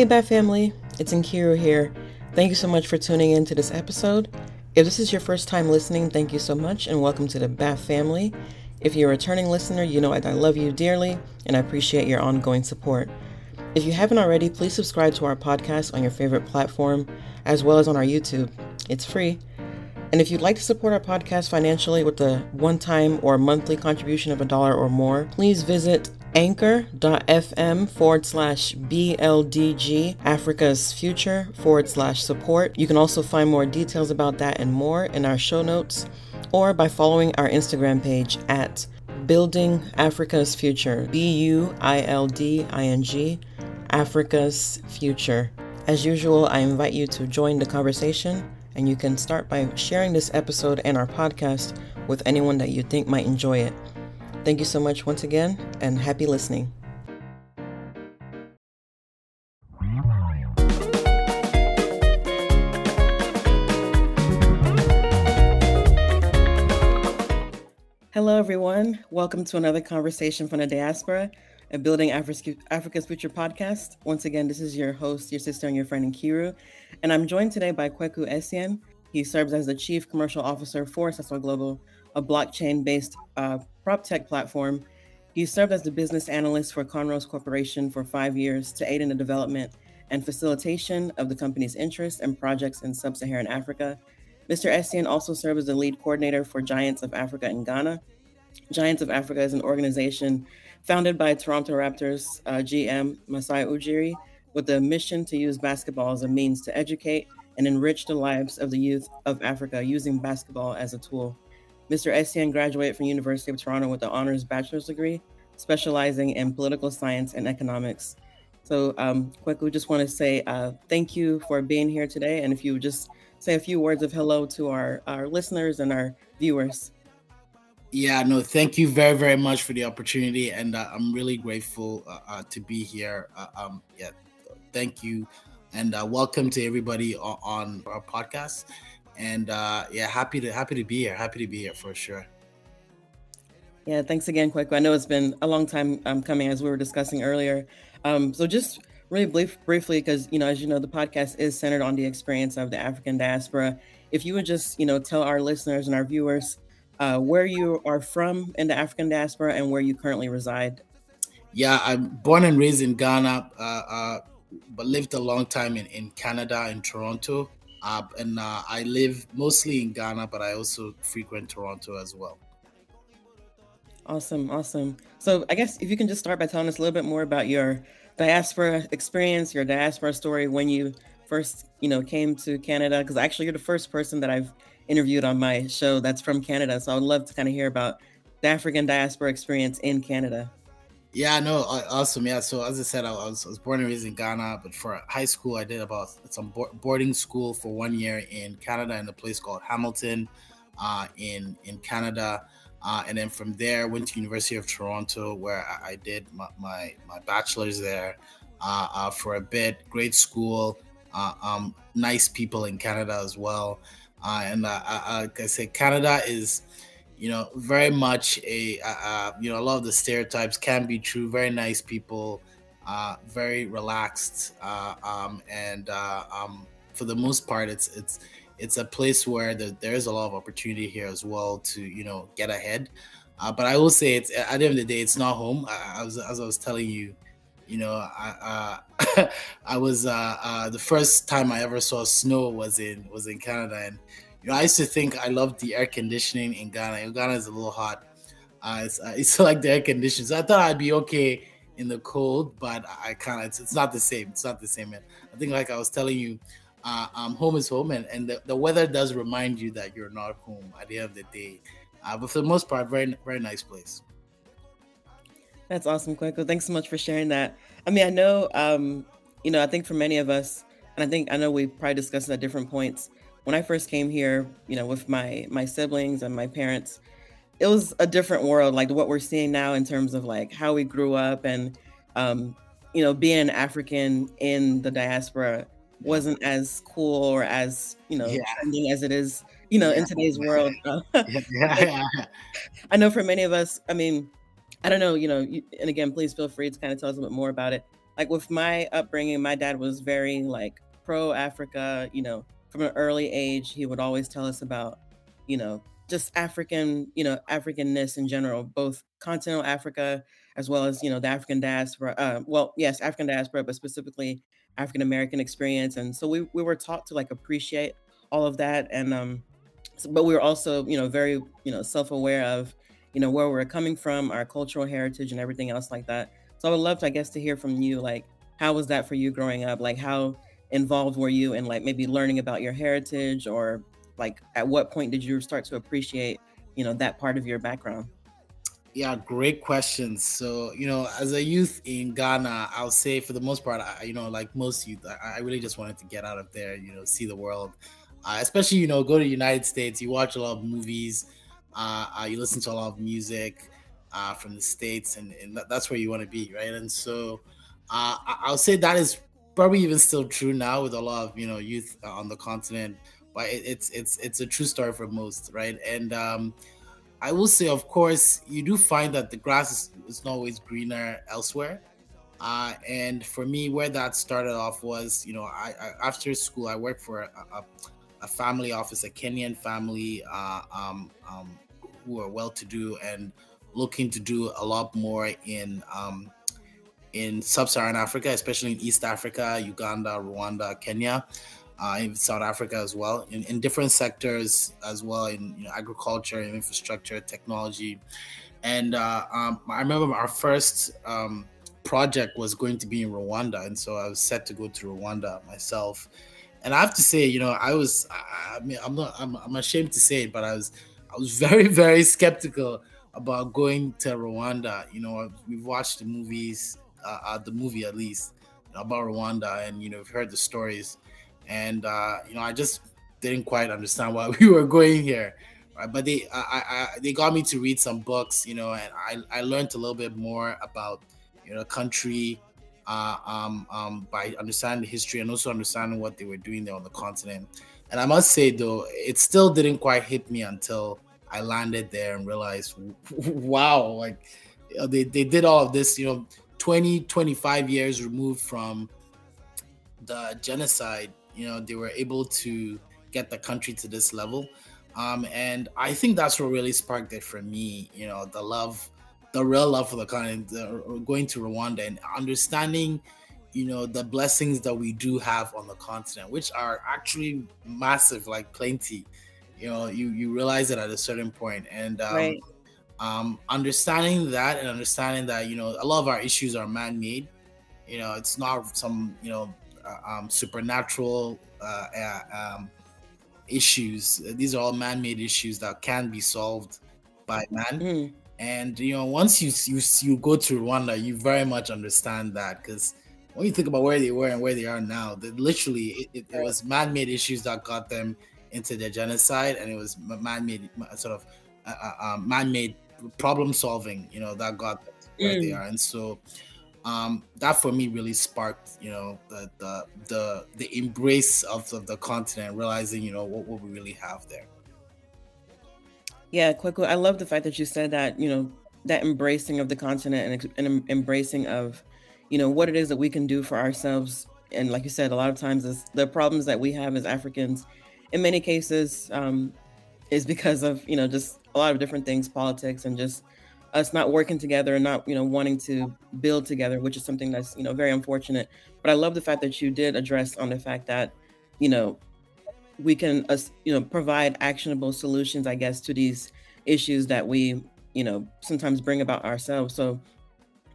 Hey, Bat Family, it's Nkiru here. Thank you so much for tuning in to this episode. If this is your first time listening, thank you so much and welcome to the Bat Family. If you're a returning listener, you know I love you dearly and I appreciate your ongoing support. If you haven't already, please subscribe to our podcast on your favorite platform as well as on our YouTube. It's free. And if you'd like to support our podcast financially with a one time or monthly contribution of a dollar or more, please visit anchor.fm forward slash BLDG Africa's Future forward slash support. You can also find more details about that and more in our show notes or by following our Instagram page at Building Africa's Future, B U I L D I N G, Africa's Future. As usual, I invite you to join the conversation, and you can start by sharing this episode and our podcast with anyone that you think might enjoy it. Thank you so much once again, and happy listening. Hello, everyone. Welcome to another conversation from the diaspora, a Building Africa's Future podcast. Once again, this is your host, your sister, and your friend Nkiru. And I'm joined today by Kweku Essien. He serves as the Chief Commercial Officer for Seso Global, a blockchain based uh, tech platform. He served as the business analyst for Conros Corporation for five years to aid in the development and facilitation of the company's interests and projects in sub Saharan Africa. Mr. Essien also served as the lead coordinator for Giants of Africa in Ghana. Giants of Africa is an organization founded by Toronto Raptors uh, GM Masai Ujiri with the mission to use basketball as a means to educate and enrich the lives of the youth of Africa using basketball as a tool. Mr. Essien graduated from University of Toronto with an honors bachelor's degree, specializing in political science and economics. So, um, quickly, just want to say uh, thank you for being here today. And if you just say a few words of hello to our, our listeners and our viewers. Yeah, no, thank you very, very much for the opportunity. And uh, I'm really grateful uh, uh to be here. Uh, um, yeah, thank you. And uh, welcome to everybody on our podcast and uh, yeah, happy to happy to be here. Happy to be here for sure. Yeah, thanks again, Kweku. I know it's been a long time um, coming, as we were discussing earlier. Um, so just really brief, briefly, because you know, as you know, the podcast is centered on the experience of the African diaspora. If you would just, you know, tell our listeners and our viewers uh, where you are from in the African diaspora and where you currently reside. Yeah, I'm born and raised in Ghana, uh, uh, but lived a long time in, in Canada, in Toronto. Uh, and uh, I live mostly in Ghana, but I also frequent Toronto as well. Awesome, awesome. So I guess if you can just start by telling us a little bit more about your diaspora experience, your diaspora story when you first, you know, came to Canada, because actually you're the first person that I've interviewed on my show that's from Canada. So I'd love to kind of hear about the African diaspora experience in Canada. Yeah, no, awesome. Yeah, so as I said, I was, I was born and raised in Ghana, but for high school, I did about some boarding school for one year in Canada in a place called Hamilton, uh, in in Canada, uh, and then from there went to University of Toronto where I, I did my, my, my bachelor's there uh, uh for a bit. Great school, uh, um, nice people in Canada as well, uh, and like I said, Canada is you know, very much a, uh, you know, a lot of the stereotypes can be true. Very nice people, uh, very relaxed, uh, um, and uh, um, for the most part, it's it's it's a place where the, there is a lot of opportunity here as well to you know get ahead. Uh, but I will say, it's at the end of the day, it's not home. I, I was as I was telling you, you know, I uh, I was the first time I ever saw snow was in was in Canada, and you know, I used to think I loved the air conditioning in Ghana. Ghana is a little hot. Uh, it's, uh, it's like the air conditioning. So I thought I'd be okay in the cold, but I kind of it's, it's, not the same. It's not the same. Man. I think like I was telling you, uh, um, home is home, and, and the, the weather does remind you that you're not home at the end of the day. Uh, but for the most part, very very nice place. That's awesome, Kweku. Thanks so much for sharing that. I mean, I know, um, you know, I think for many of us, and I think I know we probably discussed at different points when I first came here, you know, with my my siblings and my parents, it was a different world, like what we're seeing now in terms of like how we grew up and um, you know, being an African in the diaspora wasn't as cool or as, you know, yeah. as it is, you know, yeah. in today's world. yeah. I know for many of us, I mean, I don't know, you know, and again, please feel free to kind of tell us a bit more about it. like with my upbringing, my dad was very like pro Africa, you know, from an early age, he would always tell us about, you know, just African, you know, Africanness in general, both continental Africa as well as, you know, the African diaspora. Uh, well, yes, African diaspora, but specifically African American experience. And so we, we were taught to like appreciate all of that. And, um, so, but we were also, you know, very, you know, self aware of, you know, where we're coming from, our cultural heritage and everything else like that. So I would love to, I guess, to hear from you, like, how was that for you growing up? Like, how involved were you in like maybe learning about your heritage or like at what point did you start to appreciate you know that part of your background? Yeah great questions. So you know as a youth in ghana i'll say for the most part I, you know like most youth I, I, really just wanted to get out of there you know see the world. Uh, especially you know go to the united states you watch a lot of movies uh, uh, you listen to a lot of music uh, from the states and, and that's where you want to be right? And so uh, i'll say that is probably even still true now with a lot of you know youth on the continent but it, it's it's it's a true story for most right? And um i will say of course you do find that the grass is, is not always greener elsewhere. Uh, and for me where that started off was you know i, I after school i worked for a, a, a family office a kenyan family uh, um, um, who are well to do and looking to do a lot more in um, in sub-Saharan Africa, especially in East Africa, Uganda, Rwanda, Kenya, uh, in South Africa as well, in, in different sectors as well, in you know, agriculture, and infrastructure, technology. And uh, um, I remember our first um, project was going to be in Rwanda, and so I was set to go to Rwanda myself. And I have to say, you know, I was, I mean, I'm not, I'm, I'm ashamed to say it, but I was, I was very, very skeptical about going to Rwanda. You know, we've watched the movies, uh, uh, the movie at least about Rwanda, and you know, we've heard the stories, and uh, you know, I just didn't quite understand why we were going here. Right? But they, I, I, they got me to read some books, you know, and I, I learned a little bit more about, you know, country, uh, um, um, by understanding the history and also understanding what they were doing there on the continent. And I must say, though, it still didn't quite hit me until I landed there and realized, wow, like they, they did all of this, you know, 20, 25 years removed from the genocide, you know, they were able to get the country to this level. Um, and I think that's what really sparked it for me, you know, the love, the real love for the country, the, going to Rwanda and understanding, you know, the blessings that we do have on the continent, which are actually massive, like plenty. You know, you you realize it at a certain point, and um, right um, understanding that and understanding that you know a lot of our issues are man-made. You know it's not some you know uh, um, supernatural uh, uh, um, issues. These are all man-made issues that can be solved by man. Mm. and you know once you, you you go to rwanda you very much understand that because when you think about where they were and where they are now that literally it, it, it was man-made issues that got them into the genocide and it was man-made sort of uh, uh, um, man-made problem solving, you know, that got where mm. they are. And so um, that for me really sparked, you know, the the the, the embrace of, of the continent, realizing, you know, what, what we really have there. Yeah, quickly. I love the fact that you said that, you know, that embracing of the continent and, and embracing of, you know, what it is that we can do for ourselves. And like you said, a lot of times the problems that we have as Africans, in many cases, um, is because of, you know, just a lot of different things, politics, and just us not working together and not you know wanting to build together, which is something that's you know very unfortunate. But I love the fact that you did address on the fact that you know we can uh, you know provide actionable solutions, I guess, to these issues that we you know sometimes bring about ourselves. So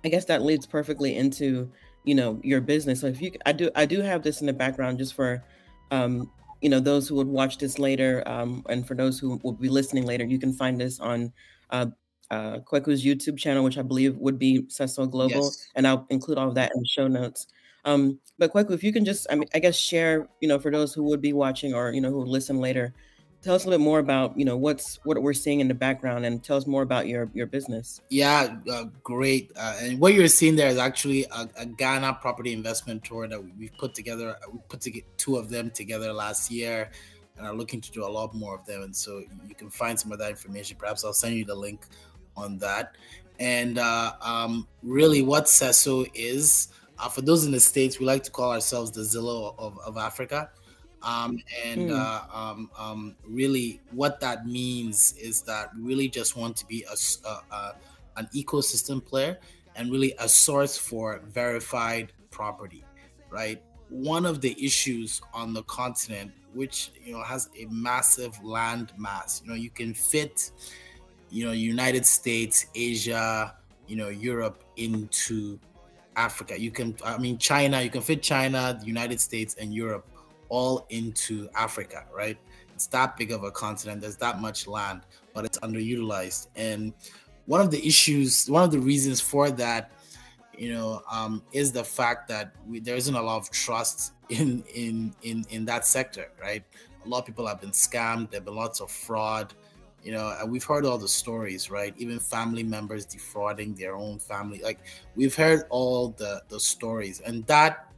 I guess that leads perfectly into you know your business. So if you, I do, I do have this in the background just for um, you know those who would watch this later um, and for those who will be listening later you can find this on uh, uh, Kweku's YouTube channel, which I believe would be Seso Global, yes. and I'll include all of that in the show notes. Um, but Kweku, if you can just, I mean, I guess share, you know, for those who would be watching or you know who listen later, tell us a little bit more about you know what's what we're seeing in the background and tell us more about your your business. Yeah uh, great. Uh, and what you're seeing there is actually a, a ghana property investment tour that we, have put together we put together two of them together last year and are looking to do a lot more of them. And so you can find some of that information. Perhaps i'll send you the link on that. And uh, um, really what Seso is Uh, for those in the states, we like to call ourselves the Zillow of, of Africa. Um, and mm. uh, um, um, really, what that means is that we really just want to be a, a, a, an ecosystem player and really a source for verified property, right? One of the issues on the continent, which you know has a massive land mass, you know, you can fit, you know, United States, Asia, you know, Europe into Africa. You can, I mean, China. You can fit China, the United States, and Europe all into Africa, right? It's that big of a continent. There's that much land, but it's underutilized. And one of the issues, one of the reasons for that, you know, um, is the fact that we, there isn't a lot of trust in in in in that sector, right? A lot of people have been scammed. There've been lots of fraud, you know, and we've heard all the stories, right? Even family members defrauding their own family. Like we've heard all the the stories, and that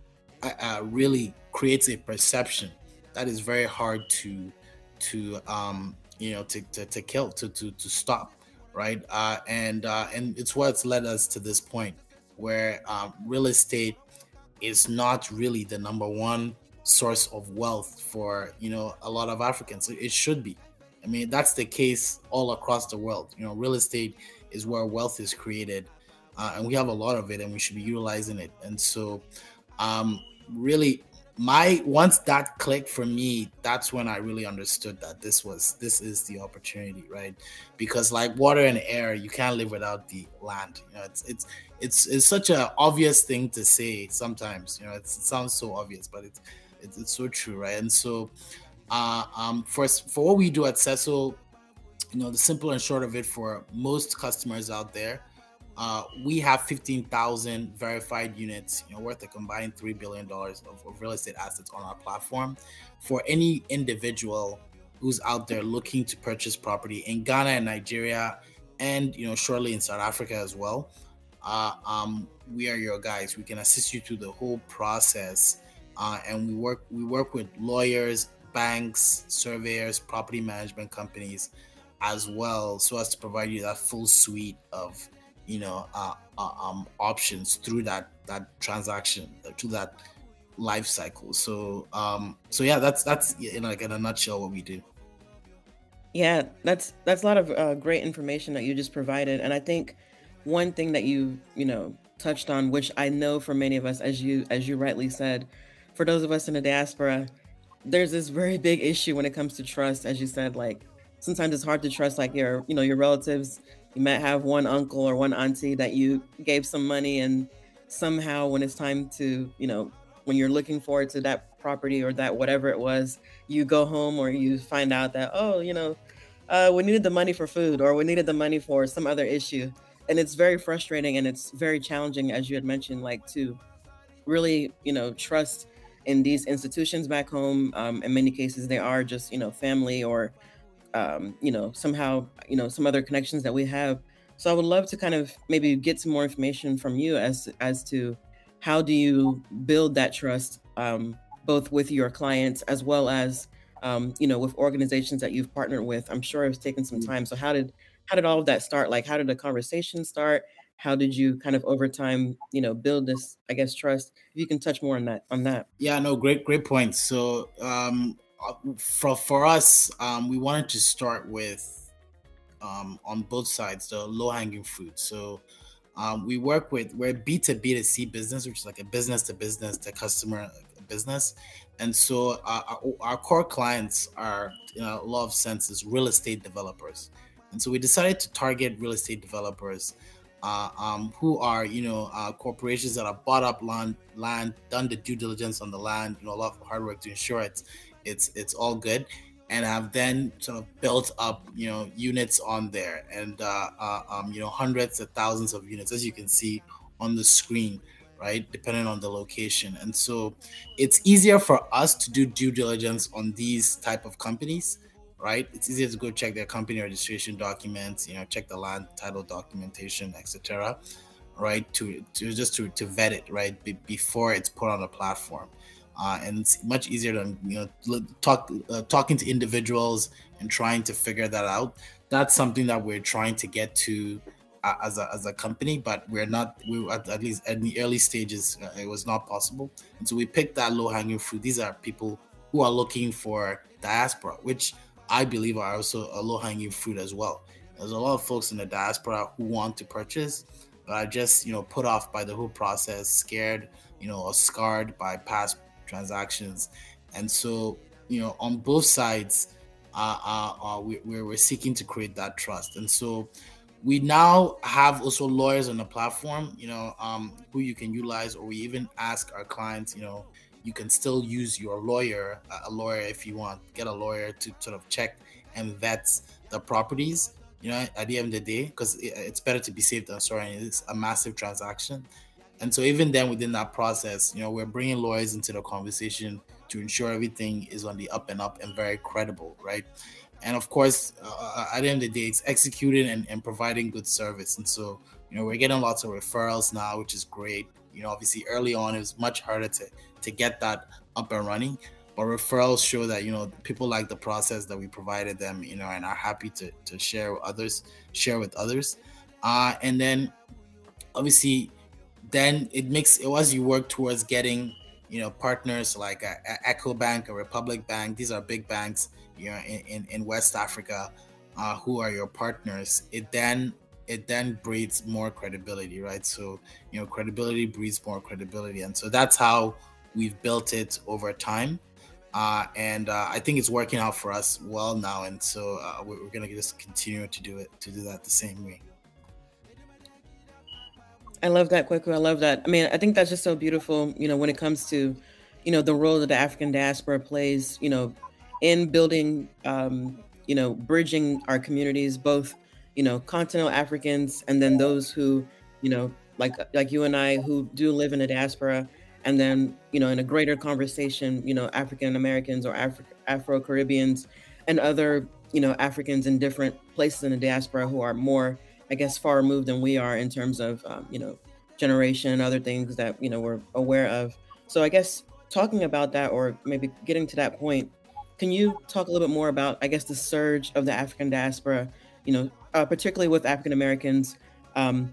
uh, uh really creates a perception that is very hard to to um you know to to, to kill to to to stop right? Uh and uh and it's what's led us to this point where um, real estate is not really the number one source of wealth for you know a lot of africans. It should be. I mean that's the case all across the world. You know real estate is where wealth is created uh, and we have a lot of it and we should be utilizing it. And so um really my once that clicked for me that's when i really understood that this was this is the opportunity right? Because like water and air you can't live without the land you know? It's it's it's it's such an obvious thing to say sometimes you know? It sounds so obvious but it's, it's it's so true right? And so uh um for for what we do at Seso you know the simple and short of it for most customers out there uh, we have 15,000 verified units, you know, worth a combined $3 billion of, of, real estate assets on our platform for any individual who's out there looking to purchase property in Ghana and Nigeria and, you know, shortly in South Africa as well. Uh, um, we are your guys. We can assist you through the whole process. Uh, and we work, we work with lawyers, banks, surveyors, property management companies as well, so as to provide you that full suite of you know uh, uh, um, options through that that transaction uh, through that life cycle. So um so yeah that's that's in like in a nutshell what we do. Yeah that's that's a lot of uh, great information that you just provided. And i think one thing that you you know touched on which i know for many of us as you as you rightly said for those of us in the diaspora there's this very big issue when it comes to trust as you said like sometimes it's hard to trust like your you know your relatives you might have one uncle or one auntie that you gave some money and somehow when it's time to you know when you're looking forward to that property or that whatever it was you go home or you find out that oh you know uh, we needed the money for food or we needed the money for some other issue. And it's very frustrating and it's very challenging as you had mentioned like to really you know trust in these institutions back home. Um, in many cases they are just you know family or um, you know, somehow, you know, some other connections that we have. So I would love to kind of maybe get some more information from you as as to how do you build that trust, um, both with your clients as well as um, you know with organizations that you've partnered with. I'm sure it's taken some mm. time. So how did how did all of that start? Like how did the conversation start? How did you kind of over time, you know, build this, I guess, trust? If you can touch more on that on that. Yeah, no, great, great points. So um for for us, um, we wanted to start with um, on both sides the low hanging fruit. So um, we work with we're B two B to C business, which is like a business to business to customer business, and so uh, our, our, core clients are in a lot of senses real estate developers, and so we decided to target real estate developers. Uh, um, who are you know uh, corporations that have bought up land, land, done the due diligence on the land, you know, a lot of hard work to ensure it's it's it's all good. And have then sort of built up you know units on there. And uh, uh, um, you know hundreds of thousands of units as you can see on the screen right? Depending on the location. And so it's easier for us to do due diligence on these type of companies right? It's easier to go check their company registration documents you know check the land title documentation etc right? To, to just to, to vet it right? Be- before it's put on a platform uh, and it's much easier than you know talk uh, talking to individuals and trying to figure that out. That's something that we're trying to get to as a, as a company, but we're not, we at, at least in the early stages, uh, it was not possible. And so we picked that low hanging fruit. These are people who are looking for diaspora, which I believe are also a low hanging fruit as well. There's a lot of folks in the diaspora who want to purchase, but are just, you know, put off by the whole process, scared, you know, or scarred by past transactions. And so, you know, on both sides, uh, uh, uh, we, we're seeking to create that trust. And so we now have also lawyers on the platform, you know, um, who you can utilize, or we even ask our clients, you know, you can still use your lawyer, a lawyer if you want, get a lawyer to sort of check and vet the properties, you know, at the end of the day, because it's better to be safe than sorry. It's a massive transaction. And so even then within that process, you know, we're bringing lawyers into the conversation to ensure everything is on the up and up and very credible, right? And of course, uh, at the end of the day, it's executing and, and providing good service. And so, you know, we're getting lots of referrals now, which is great. You know, obviously early on, it was much harder to to get that up and running. But referrals show that you know people like the process that we provided them, you know, and are happy to to share with others, share with others. Uh, and then obviously, then it makes it as you work towards getting you know partners like a, a Ecobank, a Republic Bank. These are big banks, you know, in, in, in West Africa, uh, who are your partners. It then it then breeds more credibility, right? So you know, credibility breeds more credibility, and so that's how we've built it over time. Uh, and uh, I think it's working out for us well now, and so uh, we're, we're, gonna just continue to do it to do that the same way. I love that, Kweku. I love that. I mean, I think that's just so beautiful. You know, when it comes to, you know, the role that the African diaspora plays, you know, in building, um, you know, bridging our communities, both, you know, continental Africans and then those who, you know, like like you and I who do live in a diaspora and then you know in a greater conversation you know african americans or Afro afro caribbeans and other you know africans in different places in the diaspora who are more i guess far removed than we are in terms of um, you know generation and other things that you know we're aware of so i guess talking about that or maybe getting to that point can you talk a little bit more about i guess the surge of the african diaspora you know uh, particularly with african americans um,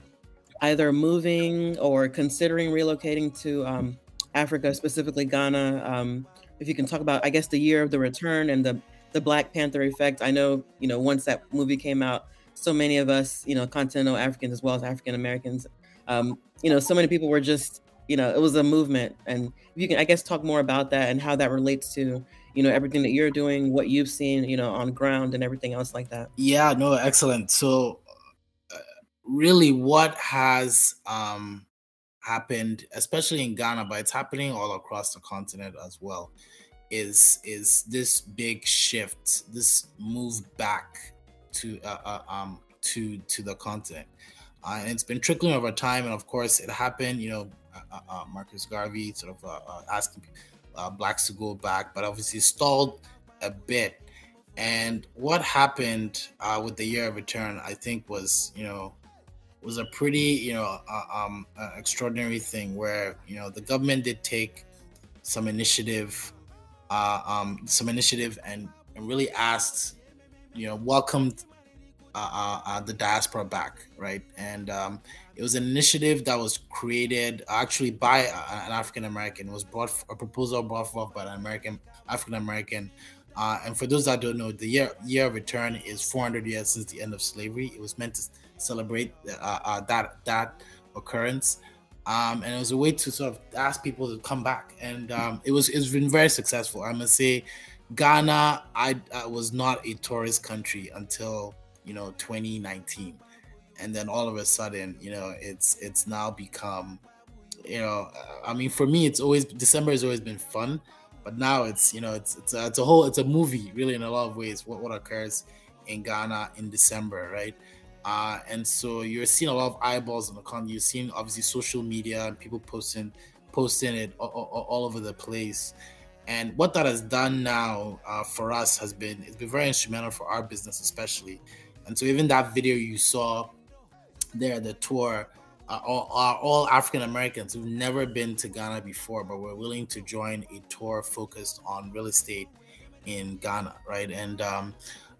either moving or considering relocating to um, Africa, specifically Ghana. Um, if you can talk about, I guess, the year of the return and the the Black Panther effect. I know, you know, once that movie came out, so many of us, you know, continental Africans as well as African Americans, um, you know, so many people were just, you know, it was a movement. And you can, I guess, talk more about that and how that relates to, you know, everything that you're doing, what you've seen, you know, on ground and everything else like that. Yeah, no, excellent. So really what has um, happened, especially in Ghana, but it's happening all across the continent as well, is is this big shift, this move back to uh, uh, um to to the content. uh, and it's been trickling over time. And of course, it happened. You know, uh, uh, uh Marcus Garvey sort of asking blacks to go back, but obviously stalled a bit. And what happened with the year of return, I think, was you know was a pretty, you know, um, extraordinary thing where you know the government did take some initiative, um, some initiative, and, and really asked, you know, welcomed uh, uh, uh, the diaspora back, right? And um, it was an initiative that was created actually by an African American. Was brought a proposal brought forth by an American African American. Uh, and for those that don't know, the year year of return is 400 years since the end of slavery. It was meant to celebrate uh, uh, that that occurrence. Um, and it was a way to sort of ask people to come back, and um, it was it's been very successful. I must say, Ghana, I, I was not a tourist country until you know 2019, and then all of a sudden, you know, it's it's now become, you know, I mean, for me, it's always December has always been fun, but now it's you know it's it's a, it's a whole it's a movie really in a lot of ways. What what occurs in Ghana in December, right? Uh, and so you're seeing a lot of eyeballs on the con. You're seeing obviously social media and people posting posting it all, all, all over the place. And what that has done now uh, for us has been it's been very instrumental for our business, especially. And so even that video you saw there, the tour, uh, all, are all African Americans who've never been to Ghana before, but were willing to join a tour focused on real estate in Ghana, right? And um,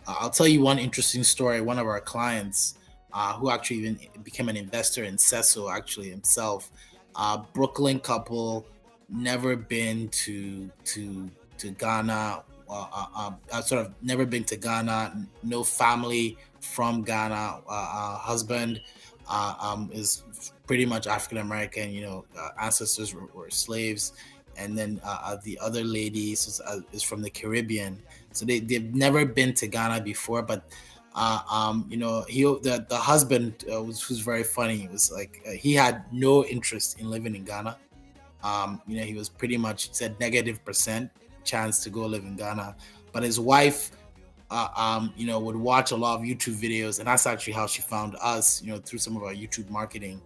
uh, I'll tell you one interesting story. One of our clients, uh, who actually even became an investor in Seso actually himself. Uh, Brooklyn couple, never been to to to Ghana. Uh, uh, um, uh, sort of never been to Ghana. No family from Ghana. Uh, uh, husband um, is pretty much African American. You know, ancestors were, were, slaves, and then the other lady is, is from the Caribbean. So they they've never been to Ghana before, but uh, um, you know, he the the husband uh, was very funny. It was like uh, he had no interest in living in Ghana. Um, you know, he was pretty much said negative percent chance to go live in Ghana, but his wife, uh, um, you know, would watch a lot of YouTube videos, and that's actually how she found us. You know, through some of our YouTube marketing.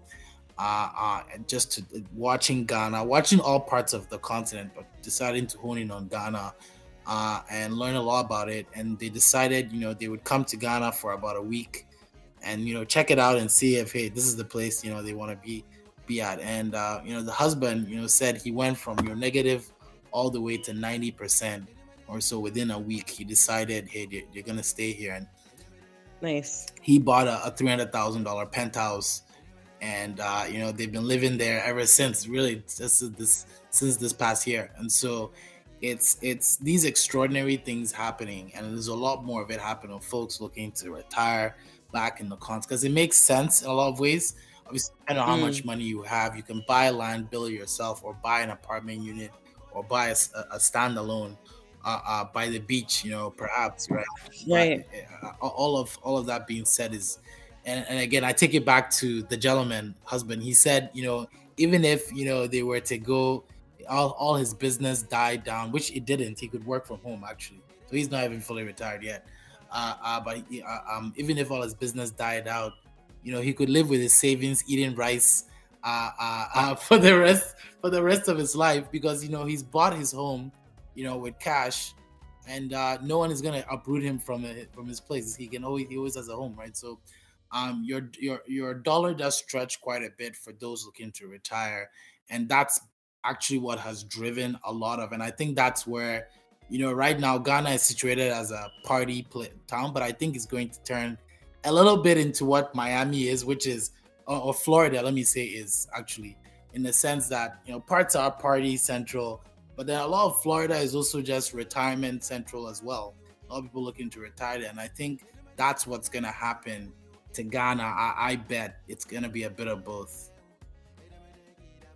Uh, uh, just to, watching Ghana, watching all parts of the continent, but deciding to hone in on Ghana uh, and learn a lot about it. And they decided, you know, they would come to Ghana for about a week and you know check it out and see if hey, this is the place you know they want to be be at. And uh, you know, the husband, you know, said he went from your negative all the way to ninety percent or so within a week. He decided, hey, you're, gonna stay here and. Nice. He bought a, a three hundred thousand dollar penthouse, and uh, you know they've been living there ever since. Really, this this since this past year, and so it's it's these extraordinary things happening and there's a lot more of it happening folks looking to retire back in the cons because it makes sense in a lot of ways obviously depending on how much mm. money you have you can buy land build it yourself or buy an apartment unit or buy a, a standalone uh, uh, by the beach you know perhaps right right but, uh, all of all of that being said is and, and again i take it back to the gentleman husband he said you know even if you know they were to go all, all his business died down, which it didn't. He could work from home actually, so he's not even fully retired yet. Uh, uh, but uh, um, even if all his business died out, you know, he could live with his savings, eating rice uh, uh, uh, for the rest for the rest of his life because you know he's bought his home, you know, with cash, and no one is gonna uproot him from it, from his place. He can always he always has a home, right? So. Um, your your your dollar does stretch quite a bit for those looking to retire, and that's actually what has driven a lot of, and I think that's where, you know, right now Ghana is situated as a party town, but I think it's going to turn a little bit into what Miami is, which is, or, or Florida, let me say, is actually in the sense that you know parts are party central, but then a lot of Florida is also just retirement central as well. A lot of people looking to retire, and I think that's what's gonna happen to Ghana. I, I bet it's gonna be a bit of both.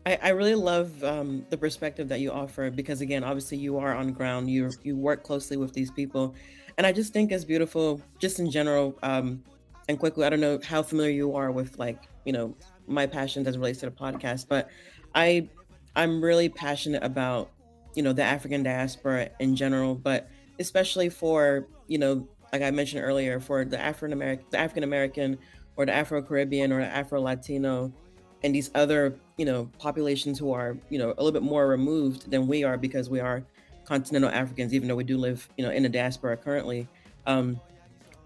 I, I really love um, the perspective that you offer because again, obviously you are on ground. You you work closely with these people, and I just think it's beautiful, just in general. Um, and quickly, I don't know how familiar you are with like you know my passions as it relates to the podcast, but I I'm really passionate about you know the African diaspora in general, but especially for you know like I mentioned earlier for the African American, the African American, or the Afro Caribbean or the Afro Latino and these other you know populations who are you know a little bit more removed than we are because we are continental africans even though we do live you know in the diaspora currently um,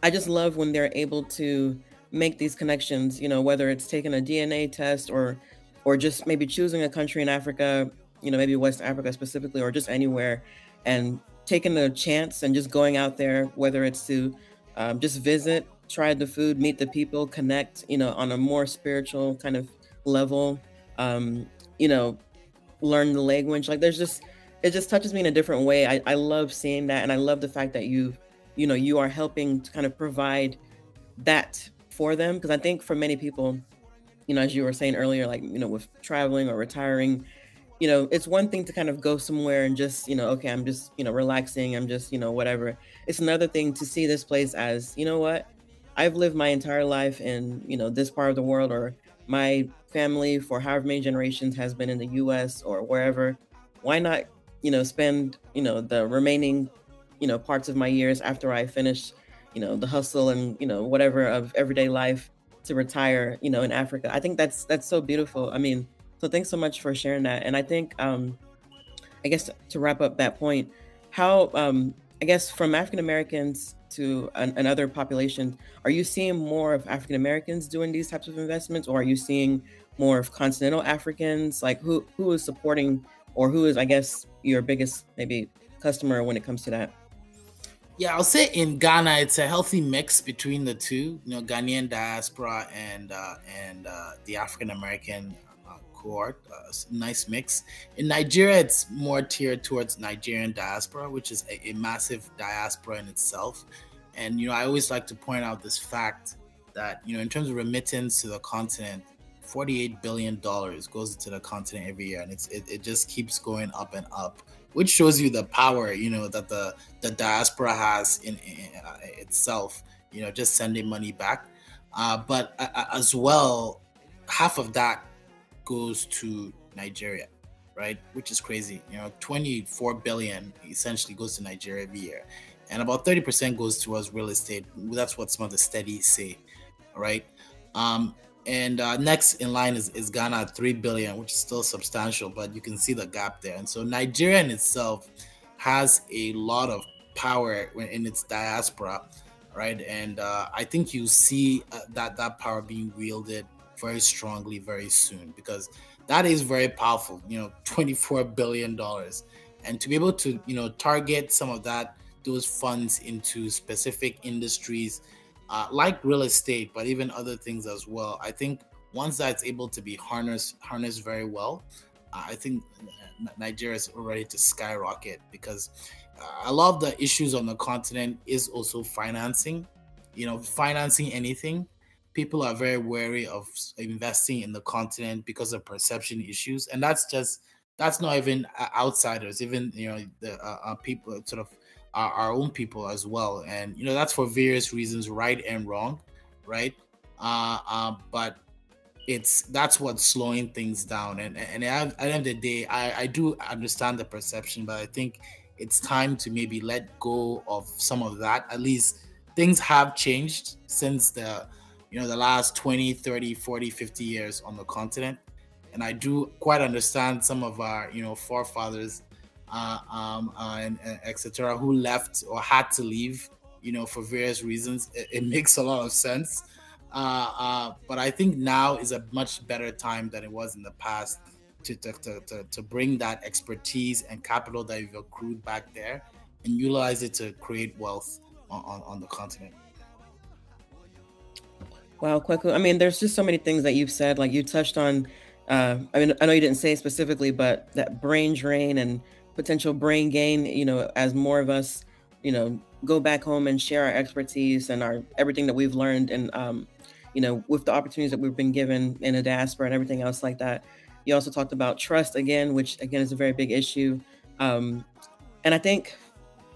i just love when they're able to make these connections you know whether it's taking a dna test or or just maybe choosing a country in africa you know maybe west africa specifically or just anywhere and taking a chance and just going out there whether it's to um, just visit try the food meet the people connect you know on a more spiritual kind of level um you know learn the language. Like there's just it just touches me in a different way. I, I love seeing that and i love the fact that you you know you are helping to kind of provide that for them because i think for many people you know as you were saying earlier like you know with traveling or retiring you know it's one thing to kind of go somewhere and just you know okay i'm just you know relaxing i'm just you know whatever it's another thing to see this place as you know what i've lived my entire life in you know this part of the world or my family for however many generations has been in the US or wherever, why not, you know, spend, you know, the remaining, you know, parts of my years after I finish, you know, the hustle and, you know, whatever of everyday life to retire, you know, in Africa. I think that's that's so beautiful. I mean, so thanks so much for sharing that. And I think um I guess to wrap up that point, how um I guess from African Americans to an, another population, are you seeing more of African Americans doing these types of investments, or are you seeing more of continental Africans? Like who who is supporting, or who is I guess your biggest maybe customer when it comes to that? Yeah, I'll say in Ghana, it's a healthy mix between the two. You know, Ghanaian diaspora and uh, and uh, the African American uh, cohort. Uh, nice mix. In Nigeria, it's more tiered towards Nigerian diaspora, which is a, a massive diaspora in itself. And you know, I always like to point out this fact that you know, in terms of remittance to the continent, $48 billion goes to the continent every year and it's it, it just keeps going up and up which shows you the power you know that the the diaspora has in, in uh, itself you know just sending money back. Uh, but uh, as well half of that goes to nigeria right? Which is crazy you know 24 billion essentially goes to nigeria every year. And about 30% goes towards real estate. That's what some of the studies say right? Um, and uh, next in line is, is Ghana at 3 billion, which is still substantial, but you can see the gap there. And so Nigeria in itself has a lot of power in its diaspora, right? And uh, I think you see uh, that that power being wielded very strongly very soon because that is very powerful. You know, 24 billion dollars, and to be able to you know target some of that those funds into specific industries uh, like real estate, but even other things as well. I think once that's able to be harnessed harnessed very well, uh, I think Nigeria is ready to skyrocket because uh, a lot of the issues on the continent is also financing. You know, financing anything. People are very wary of investing in the continent because of perception issues, and that's just that's not even uh, outsiders. Even you know the uh, uh, people sort of our, our own people as well. And you know that's for various reasons, right and wrong, right? Uh, uh, but it's that's what's slowing things down. And and at the end of the day, I, I do understand the perception, but I think it's time to maybe let go of some of that. At least things have changed since the you know the last 20 30 40 50 years on the continent and i do quite understand some of our you know forefathers uh, um, uh, and, and etc., who left or had to leave, you know, for various reasons. It, it makes a lot of sense. Uh, uh, but I think now is a much better time than it was in the past to, to, to, to, bring that expertise and capital that you've accrued back there and utilize it to create wealth on, on, on the continent. Wow, Kweku. I mean, there's just so many things that you've said. Like you touched on, uh, I mean, I know you didn't say specifically, but that brain drain and potential brain gain, you know, as more of us, you know, go back home and share our expertise and our everything that we've learned and um, you know, with the opportunities that we've been given in a diaspora and everything else like that. You also talked about trust again, which again is a very big issue. Um, and I think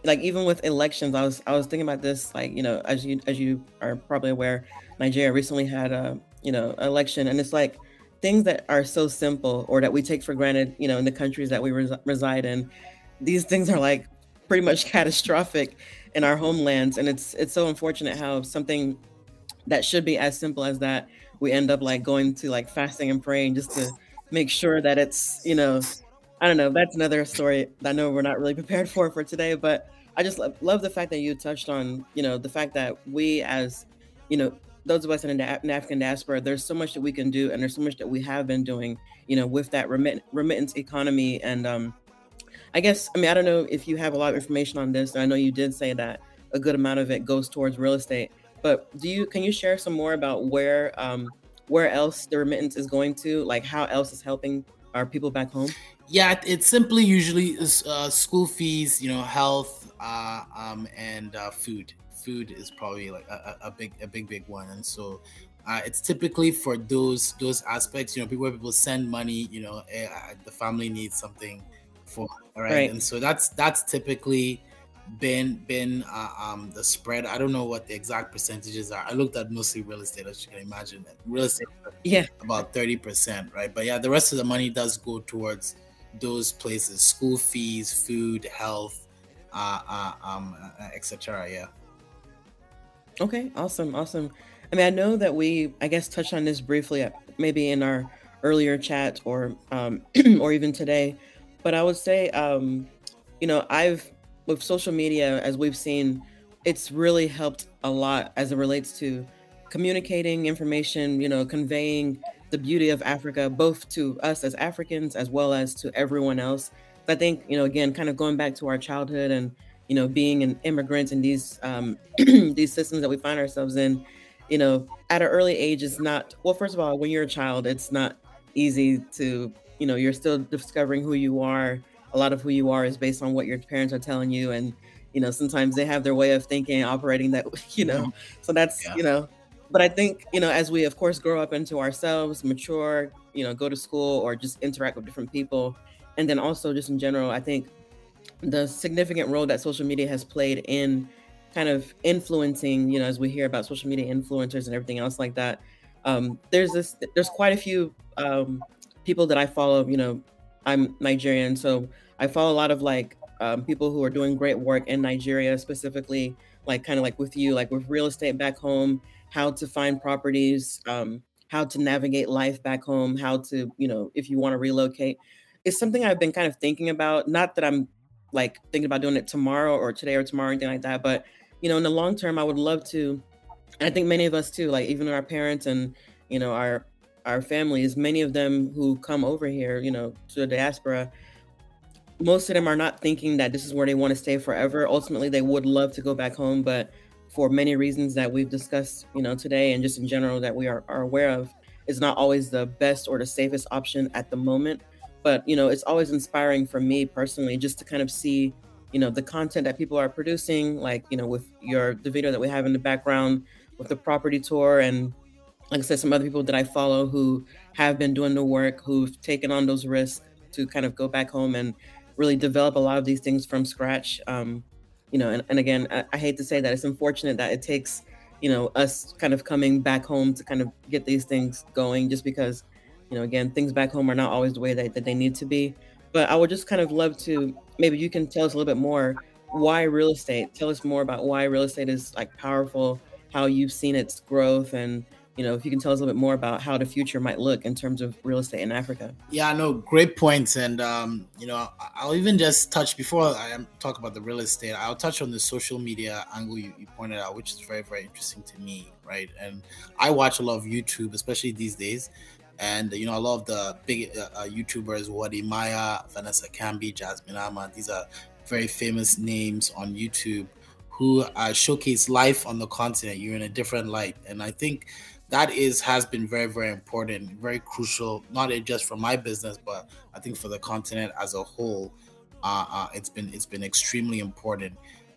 like even with elections, I was I was thinking about this, like, you know, as you as you are probably aware, Nigeria recently had a, you know, election and it's like things that are so simple or that we take for granted, you know, in the countries that we res- reside in, these things are like pretty much catastrophic in our homelands, and it's it's so unfortunate how something that should be as simple as that we end up like going to like fasting and praying just to make sure that it's you know I don't know that's another story that I know we're not really prepared for for today, but I just love, love the fact that you touched on you know the fact that we as you know those of us in the African diaspora, there's so much that we can do, and there's so much that we have been doing, you know, with that remit- remittance economy. And um, I guess, I mean, I don't know if you have a lot of information on this. I know you did say that a good amount of it goes towards real estate, but do you can you share some more about where um, where else the remittance is going to, like how else is helping our people back home? Yeah, it's simply usually uh, school fees, you know, health, uh, um, and uh, food food is probably like a, a big a big big one. And so uh, it's typically for those those aspects you know people where people send money you know eh, uh, the family needs something for right? right? and so that's that's typically been been uh, um the spread. I don't know what the exact percentages are. I looked at mostly real estate as you can imagine real estate yeah. about 30 percent right? But yeah the rest of the money does go towards those places school fees food health uh, uh um uh, etc yeah Okay, awesome, awesome. I mean, I know that we, I guess, touched on this briefly, uh, maybe in our earlier chat or um, or even today, but I would say, um, you know, I've with social media, as we've seen, it's really helped a lot as it relates to communicating information, you know, conveying the beauty of Africa, both to us as Africans as well as to everyone else. I think, you know, again, kind of going back to our childhood and you know, being an immigrant in these um, these systems that we find ourselves in, you know, at an early age is not well. First of all, when you're a child, it's not easy to, you know, you're still discovering who you are. A lot of who you are is based on what your parents are telling you, and you know, sometimes they have their way of thinking, operating that, you know. Mm-hmm. So that's, yeah. you know, but I think, you know, as we of course grow up into ourselves, mature, you know, go to school or just interact with different people, and then also just in general, I think the significant role that social media has played in kind of influencing, you know, as we hear about social media influencers and everything else like that. Um, there's this, there's quite a few um, people that I follow. You know, I'm Nigerian, so I follow a lot of like um, people who are doing great work in Nigeria, specifically, like kind of like with you, like with real estate back home, how to find properties, um, how to navigate life back home, how to, you know, if you want to relocate. It's something I've been kind of thinking about. Not that I'm like thinking about doing it tomorrow or today or tomorrow, or anything like that, but you know, in the long term, I would love to. I think many of us too, like even our parents and you know our our families, many of them who come over here, you know, to the diaspora, most of them are not thinking that this is where they want to stay forever. Ultimately, they would love to go back home, but for many reasons that we've discussed, you know, today and just in general that we are, are aware of, is not always the best or the safest option at the moment. But you know, it's always inspiring for me personally just to kind of see, you know, the content that people are producing, like you know, with your the video that we have in the background, with the property tour, and like I said, some other people that I follow who have been doing the work, who've taken on those risks to kind of go back home and really develop a lot of these things from scratch. Um, you know, and, and again, I, I, hate to say that it's unfortunate that it takes, you know, us kind of coming back home to kind of get these things going just because, you know, again, things back home are not always the way that, that they need to be. But I would just kind of love to maybe you can tell us a little bit more why real estate. Tell us more about why real estate is like powerful, how you've seen its growth and you know, if you can tell us a little bit more about how the future might look in terms of real estate in Africa. Yeah, no, great points. And, um, you know, I'll even just touch before I talk about the real estate, I'll touch on the social media angle you, you pointed out, which is very, very interesting to me, right? And I watch a lot of YouTube, especially these days. And, you know, a lot of the big uh, uh YouTubers, Wode Maya, Vanessa Kanbi, Jasmine Ama, these are very famous names on YouTube who uh, showcase life on the continent. You're in a different light. And I think that is has been very very important very crucial not just for my business but i think for the continent as a whole uh, uh, it's been it's been extremely important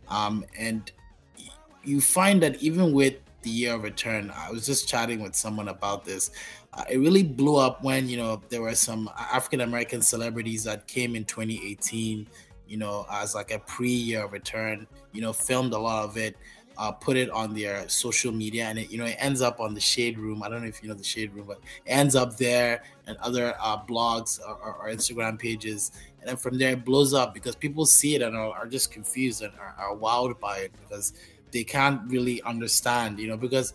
um, and you find that even with the year of return. I was just chatting with someone about this. Uh, it really blew up when you know there were some african american celebrities that came in 2018 you know as like a pre-year return you know filmed a lot of it uh, put it on their social media and it you know it ends up on the shade room. I don't know if you know the shade room but it ends up there and other uh, blogs or, or, or, instagram pages. And then from there it blows up because people see it and are, are just confused and are, are, wowed by it because they can't really understand you know because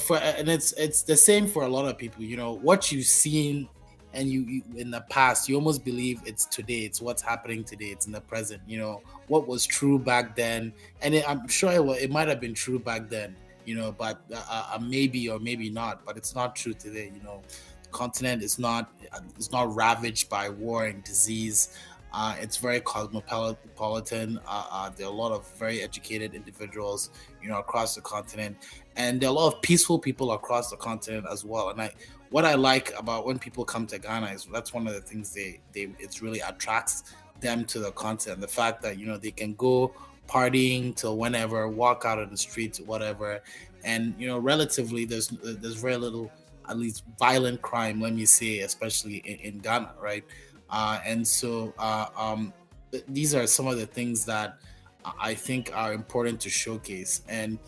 for and it's it's the same for a lot of people you know what you've seen and you, you, in the past you almost believe it's today it's what's happening today it's in the present you know what was true back then. And it, i'm sure it, it might have been true back then you know but uh, uh, uh, maybe or maybe not but it's not true today you know. The continent is not it's not ravaged by war and disease uh, it's very cosmopolitan. Uh, uh, there are a lot of very educated individuals, you know, across the continent, and there are a lot of peaceful people across the continent as well. And I, what I like about when people come to Ghana is that's one of the things they they it's really attracts them to the continent. The fact that you know they can go partying till whenever, walk out on the streets, whatever, and you know relatively there's there's very little at least violent crime. Let me say, especially in, in Ghana, right? Uh, and so uh, um, th- these are some of the things that I think are important to showcase. And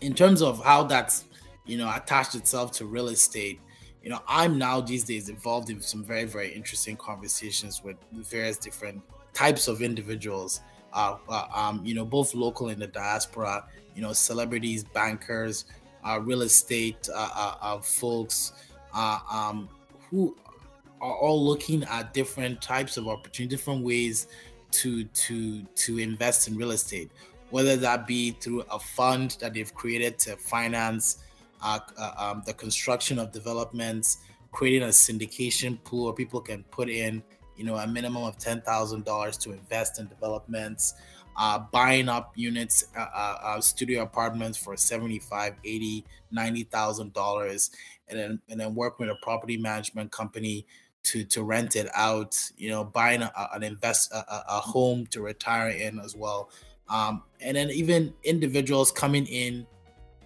in terms of how that's you know attached itself to real estate you know, I'm now these days involved in some very, very interesting conversations with various different types of individuals, uh, uh, um, you know, both local in the diaspora, you know, celebrities, bankers, uh, real estate uh, folks, um, who are all looking at different types of opportunity, different ways to to to invest in real estate, whether that be through a fund that they've created to finance uh, uh, um, the construction of developments, creating a syndication pool where people can put in, you know, a minimum of ten thousand dollars to invest in developments. uh, buying up units, uh, uh, uh studio apartments for 75, 80, 90,000 dollars, and then and then working with a property management company to to rent it out. You know, buying a, an invest a, a, home to retire in as well, um, and then even individuals coming in.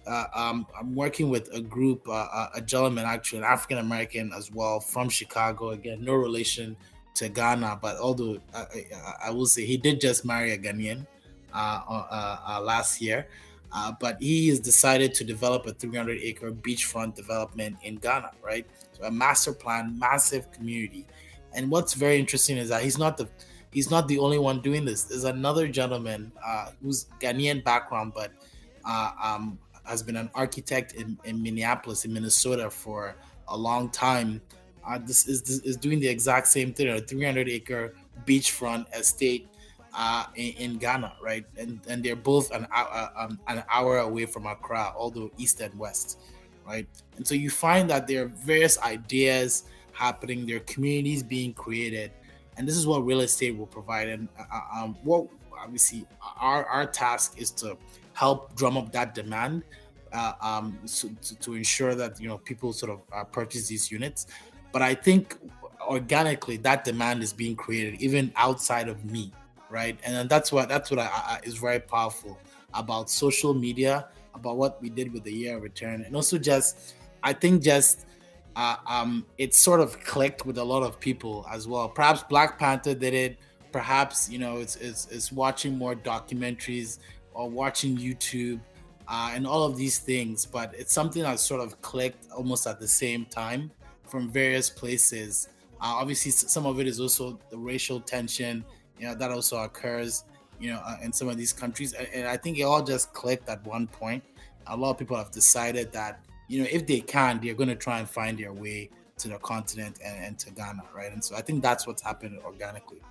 Uh, um, I'm working with a group, uh, uh a gentleman actually, an African American as well from Chicago. Again, no relation to Ghana, but although I, I, I will say he did just marry a Ghanaian uh, uh, uh, last year, uh, but he has decided to develop a 300 acre beachfront development in Ghana, right? So a master plan, massive community. And what's very interesting is that he's not the he's not the only one doing this. There's another gentleman uh, who's Ghanaian background, but uh, um, has been an architect in, in Minneapolis, in Minnesota, for a long time uh, this is this is doing the exact same thing, a 300 acre beachfront estate uh, in, in, Ghana, right? And and they're both an hour uh, um, an hour away from Accra, although east and west, right? And so you find that there are various ideas happening, there are communities being created, and this is what real estate will provide. And uh, uh um, what obviously our our task is to help drum up that demand. Uh, um, so, to, to, ensure that you know people sort of uh, purchase these units, but I think organically that demand is being created even outside of me, right? And that's what that's what I, I, is very powerful about social media, about what we did with the year return, and also just I think just uh, um, it sort of clicked with a lot of people as well. Perhaps Black Panther did it. Perhaps you know it's it's, it's watching more documentaries or watching YouTube. Uh, and all of these things, but it's something that sort of clicked almost at the same time from various places. Uh, obviously, some of it is also the racial tension, you know, that also occurs, you know, uh, in some of these countries. And, I think it all just clicked at one point. A lot of people have decided that, you know, if they can, they're going to try and find their way to the continent and, and to Ghana, right? And so I think that's what's happened organically.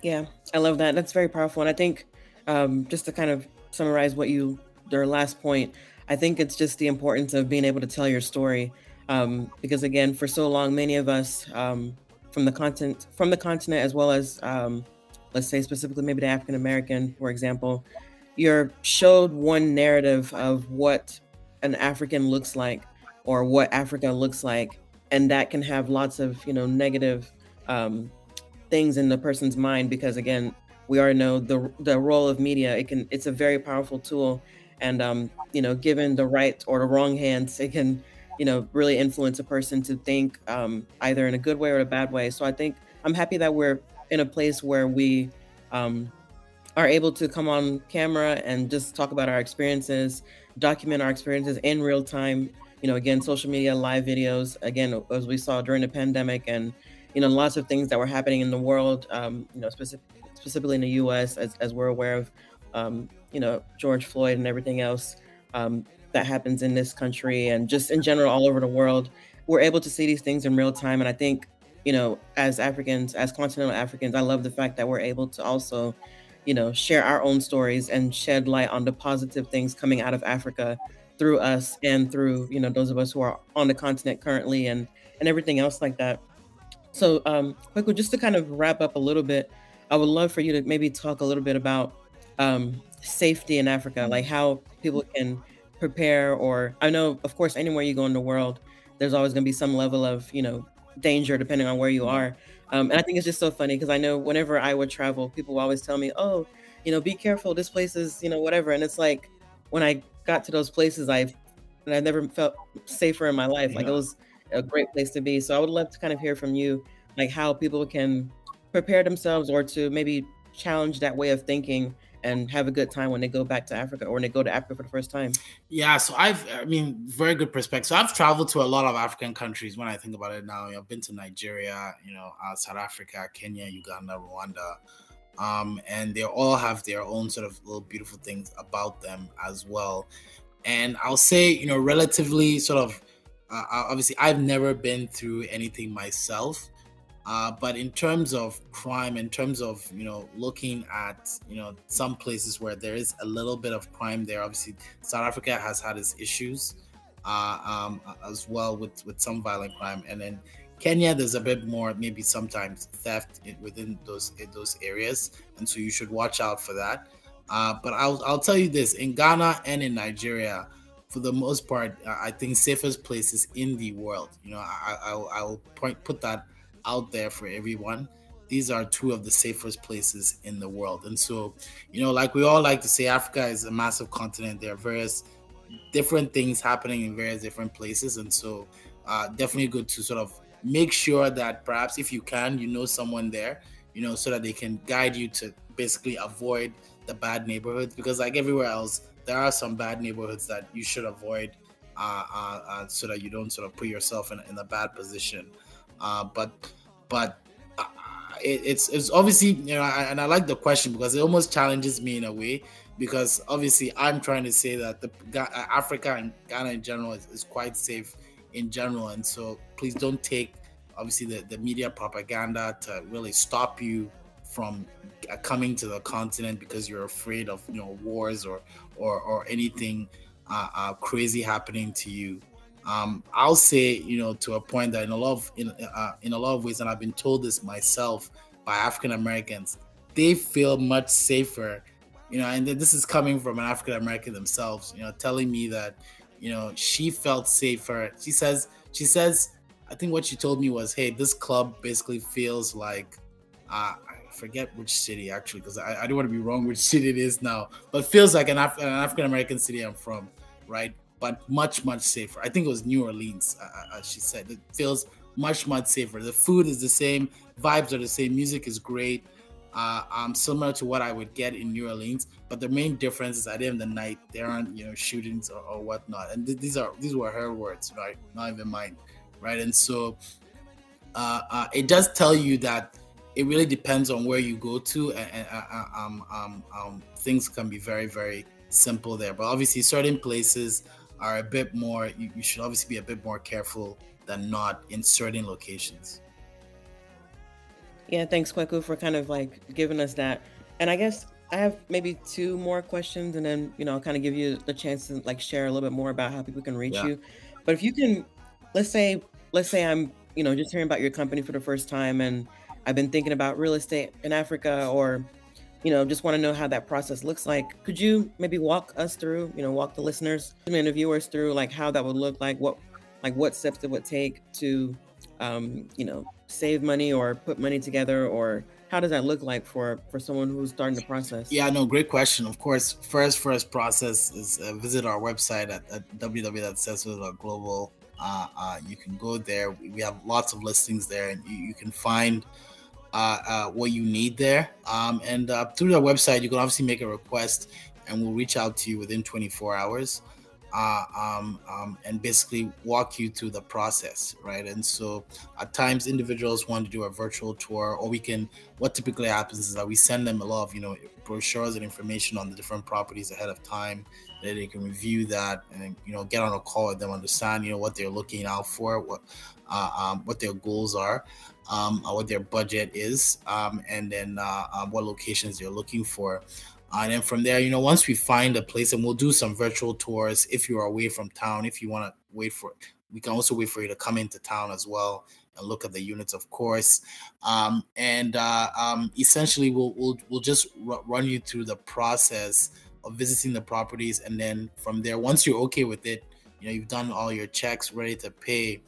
Yeah, I love that. That's very powerful. And I think um, just to kind of summarize what you, their last point, I think it's just the importance of being able to tell your story. Um, because again, for so long, many of us um, from the continent, from the continent, as well as um, let's say specifically maybe the African American, for example, you're showed one narrative of what an African looks like or what Africa looks like, and that can have lots of you know negative um, things in the person's mind because again, we already know the the role of media. It can it's a very powerful tool and um, you know given the right or the wrong hands it can you know really influence a person to think um, either in a good way or a bad way. So i think i'm happy that we're in a place where we um, are able to come on camera and just talk about our experiences document our experiences in real time you know again social media live videos again as we saw during the pandemic and you know lots of things that were happening in the world um, you know specific, specifically in the us as, as we're aware of um, you know George Floyd and everything else. Um, that happens in this country and just in general all over the world. We're able to see these things in real time, and I think you know as Africans, as continental Africans, I love the fact that we're able to also you know share our own stories and shed light on the positive things coming out of Africa through us and through you know those of us who are on the continent currently and and everything else like that. So um, quickly, just to kind of wrap up a little bit, I would love for you to maybe talk a little bit about um, safety in Africa, like how people can prepare. Or I know, of course, anywhere you go in the world, there's always going to be some level of you know danger depending on where you are. Um, and I think it's just so funny because I know whenever I would travel, people always tell me, "Oh, you know, be careful. This place is you know whatever." And it's like when I got to those places, I've and I never felt safer in my life. Yeah. Like it was a great place to be. So I would love to kind of hear from you, like how people can prepare themselves or to maybe challenge that way of thinking and have a good time when they go back to Africa or when they go to Africa for the first time? Yeah, so I've, I mean, very good perspective. So I've traveled to a lot of African countries when I think about it now. I've been to Nigeria, you know, uh, South Africa, Kenya, Uganda, Rwanda. Um, and they all have their own sort of little beautiful things about them as well. And I'll say, you know, relatively sort of, uh, obviously, I've never been through anything myself. Uh, but in terms of crime, in terms of you know looking at you know some places where there is a little bit of crime there, obviously South Africa has had its issues uh, um, as well with with some violent crime, and then Kenya, there's a bit more, maybe sometimes theft within those those areas, and so you should watch out for that. Uh, but I'll I'll tell you this: in Ghana and in Nigeria, for the most part, I think safest places in the world. You know, I I, I will point put that out there for everyone. These are two of the safest places in the world, and so you know, like we all like to say, Africa is a massive continent. There are various different things happening in various different places, and so uh, definitely good to sort of make sure that perhaps if you can, you know someone there, you know, so that they can guide you to basically avoid the bad neighborhoods because like everywhere else there are some bad neighborhoods that you should avoid uh, uh, uh, so that you don't sort of put yourself in, in a bad position uh, but but uh, it, it's it's obviously you know I, and I like the question because it almost challenges me in a way because obviously I'm trying to say that the uh, Africa and Ghana in general is, is quite safe in general and so please don't take obviously the, the media propaganda to really stop you from coming to the continent because you're afraid of you know wars or or or anything uh, uh, crazy happening to you. Um, I'll say you know to a point that in a lot of in uh, in a lot of ways, and I've been told this myself by African Americans, they feel much safer. You know, and this is coming from an African American themselves. You know, telling me that you know she felt safer. She says she says I think what she told me was, hey, this club basically feels like uh, forget which city actually, because I, I don't want to be wrong which city it is now, but feels like an, Af- an African American city I'm from, right? But much, much safer. I think it was New Orleans, uh, uh, as she said. It feels much, much safer. The food is the same, vibes are the same, music is great. Uh, um, similar to what I would get in New Orleans, but the main difference is at the end of the night there aren't you know shootings or, or whatnot, and th- these are these were her words, right? Not even mine, right? And so uh, uh, it does tell you that it really depends on where you go to, and, and uh, uh, um, um, um, things can be very, very simple there. But obviously, certain places are a bit more. You, you should obviously be a bit more careful than not in certain locations. Yeah, thanks, Kweku, for kind of like giving us that. And I guess I have maybe two more questions, and then you know, I'll kind of give you the chance to like share a little bit more about how people can reach yeah. you. But if you can, let's say, let's say I'm, you know, just hearing about your company for the first time, and I've been thinking about real estate in Africa or, you know, just want to know how that process looks like. Could you maybe walk us through, you know, walk the listeners and the viewers through like how that would look like, what like what steps it would take to um, you know, save money or put money together? Or how does that look like for for someone who's starting the process? Yeah no great question. Of course first first process is uh, visit our website at, at www.global uh, uh, you can go there. We have lots of listings there and you, you can find uh, uh, what you need there. Um, and uh, through the website, you can obviously make a request and we'll reach out to you within 24 hours uh, um, um, and basically walk you through the process, right? And so at times individuals want to do a virtual tour, or we can, what typically happens is that we send them a lot of, you know, brochures and information on the different properties ahead of time that they can review that and, you know, get on a call with them, understand, you know, what they're looking out for, what, uh, um, what their goals are um, what their budget is, um, and then uh, um, what locations they're looking for. and then from there, you know, once we find a place, and we'll do some virtual tours if you're away from town. If you want to wait for, we can also wait for you to come into town as well and look at the units, of course. Um, and uh, um, essentially, we'll, we'll we'll just r- run you through the process of visiting the properties, and then from there, once you're okay with it, you know, you've done all your checks, ready to pay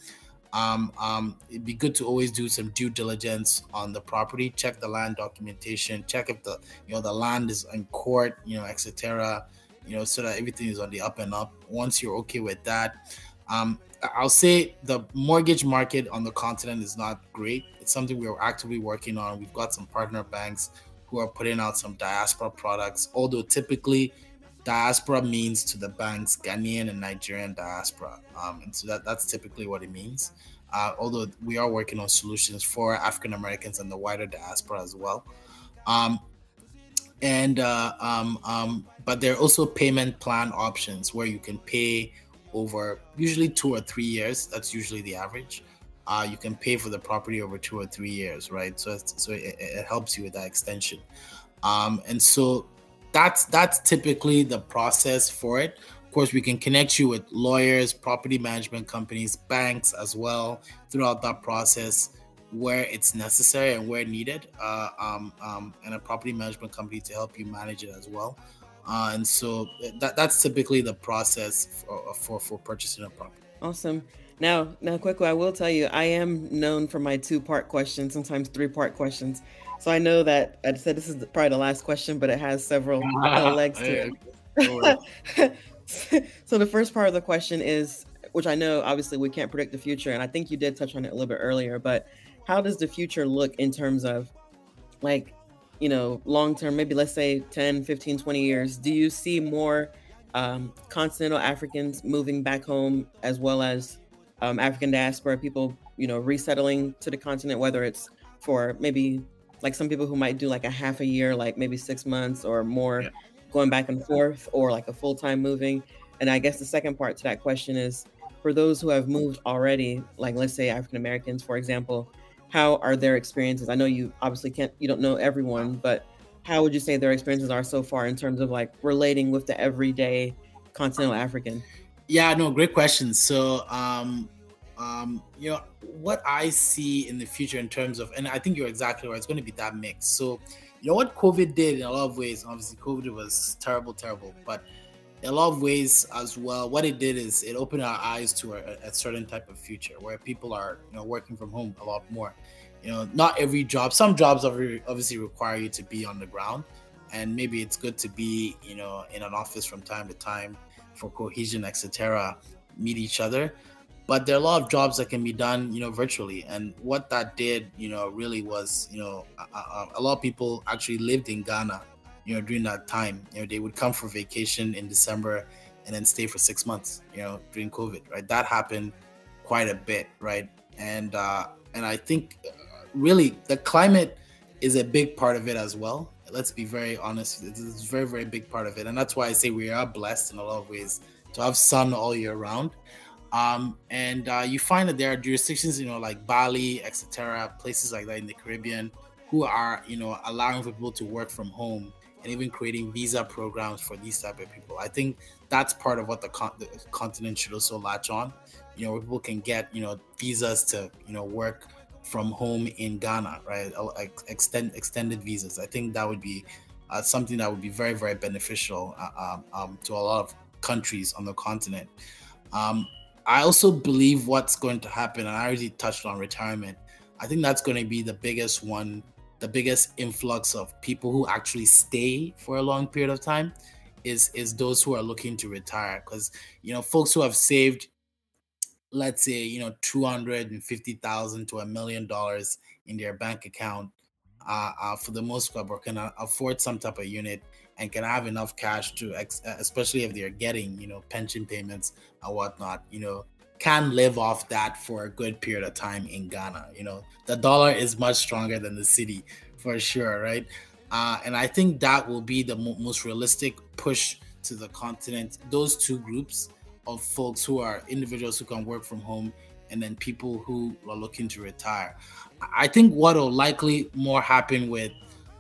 um, um, it'd be good to always do some due diligence on the property, check the land documentation, check if the you know the land is in court, you know, etc. You know, so that everything is on the up and up. Once you're okay with that, um, I'll say the mortgage market on the continent is not great. It's something we're actively working on. We've got some partner banks who are putting out some diaspora products, although typically diaspora means to the banks Ghanaian and Nigerian diaspora, um, and so that that's typically what it means. Uh, although we are working on solutions for African Americans and the wider diaspora as well. Um, and uh, um, um, but there are also payment plan options where you can pay over usually two or three years. That's usually the average. Uh, you can pay for the property over two or three years, right? So so it, it helps you with that extension. Um, and so that's that's typically the process for it. Of course, we can connect you with lawyers, property management companies, banks as well throughout that process where it's necessary and where needed, uh, um, um, and a property management company to help you manage it as well. Uh, and so that, that's typically the process for, for, for purchasing a property. Awesome. Now, now, quickly, I will tell you, I am known for my two-part questions, sometimes three-part questions. So I know that I said this is probably the last question, but it has several legs to it. so the first part of the question is, which I know obviously we can't predict the future, and I think you did touch on it a little bit earlier, but how does the future look in terms of like, you know, long term, maybe let's say 10, 15, 20 years? Do you see more um, continental Africans moving back home as well as um, African diaspora people, you know, resettling to the continent, whether it's for maybe like some people who might do like a half a year, like maybe six months or more, yeah going back and forth or like a full time moving? And I guess the second part to that question is for those who have moved already, like let's say African Americans, for example, how are their experiences? I know you obviously can't, you don't know everyone, but how would you say their experiences are so far in terms of like relating with the everyday continental African? Yeah, no, great question. So, um, um, you know, what I see in the future in terms of, and I think you're exactly right, it's going to be that mix. So, you know what COVID did in a lot of ways. Obviously, COVID was terrible, terrible, but in a lot of ways as well, what it did is it opened our eyes to a, a certain type of future where people are, you know, working from home a lot more. You know, not every job. Some jobs obviously require you to be on the ground, and maybe it's good to be, you know, in an office from time to time for cohesion, etc. Meet each other but there are a lot of jobs that can be done you know virtually. And what that did you know really was you know a, a, lot of people actually lived in ghana you know during that time. You know they would come for vacation in december and then stay for six months you know during covid right? That happened quite a bit right? And uh and i think uh, really the climate is a big part of it as well. Let's be very honest it's a very very big part of it. And that's why i say we are blessed in a lot of ways to have sun all year round um, and uh, you find that there are jurisdictions, you know, like Bali, etc., places like that in the Caribbean, who are, you know, allowing for people to work from home and even creating visa programs for these type of people. I think that's part of what the, con- the continent should also latch on. You know, people can get, you know, visas to, you know, work from home in Ghana, right? Extend extended visas. I think that would be uh, something that would be very, very beneficial uh, um, um to a lot of countries on the continent. Um, I also believe what's going to happen, and I already touched on retirement. I think that's going to be the biggest one, the biggest influx of people who actually stay for a long period of time is is those who are looking to retire. Because you know, folks who have saved, let's say, you know, two hundred and fifty thousand to a million dollars in their bank account, uh, uh, for the most part, or can afford some type of unit and can have enough cash to, especially if they're getting, you know, pension payments and whatnot, you know, can live off that for a good period of time in Ghana. You know, the dollar is much stronger than the cedi for sure, right? Uh, and I think that will be the mo- most realistic push to the continent. Those two groups of folks who are individuals who can work from home and then people who are looking to retire. I think what will likely more happen with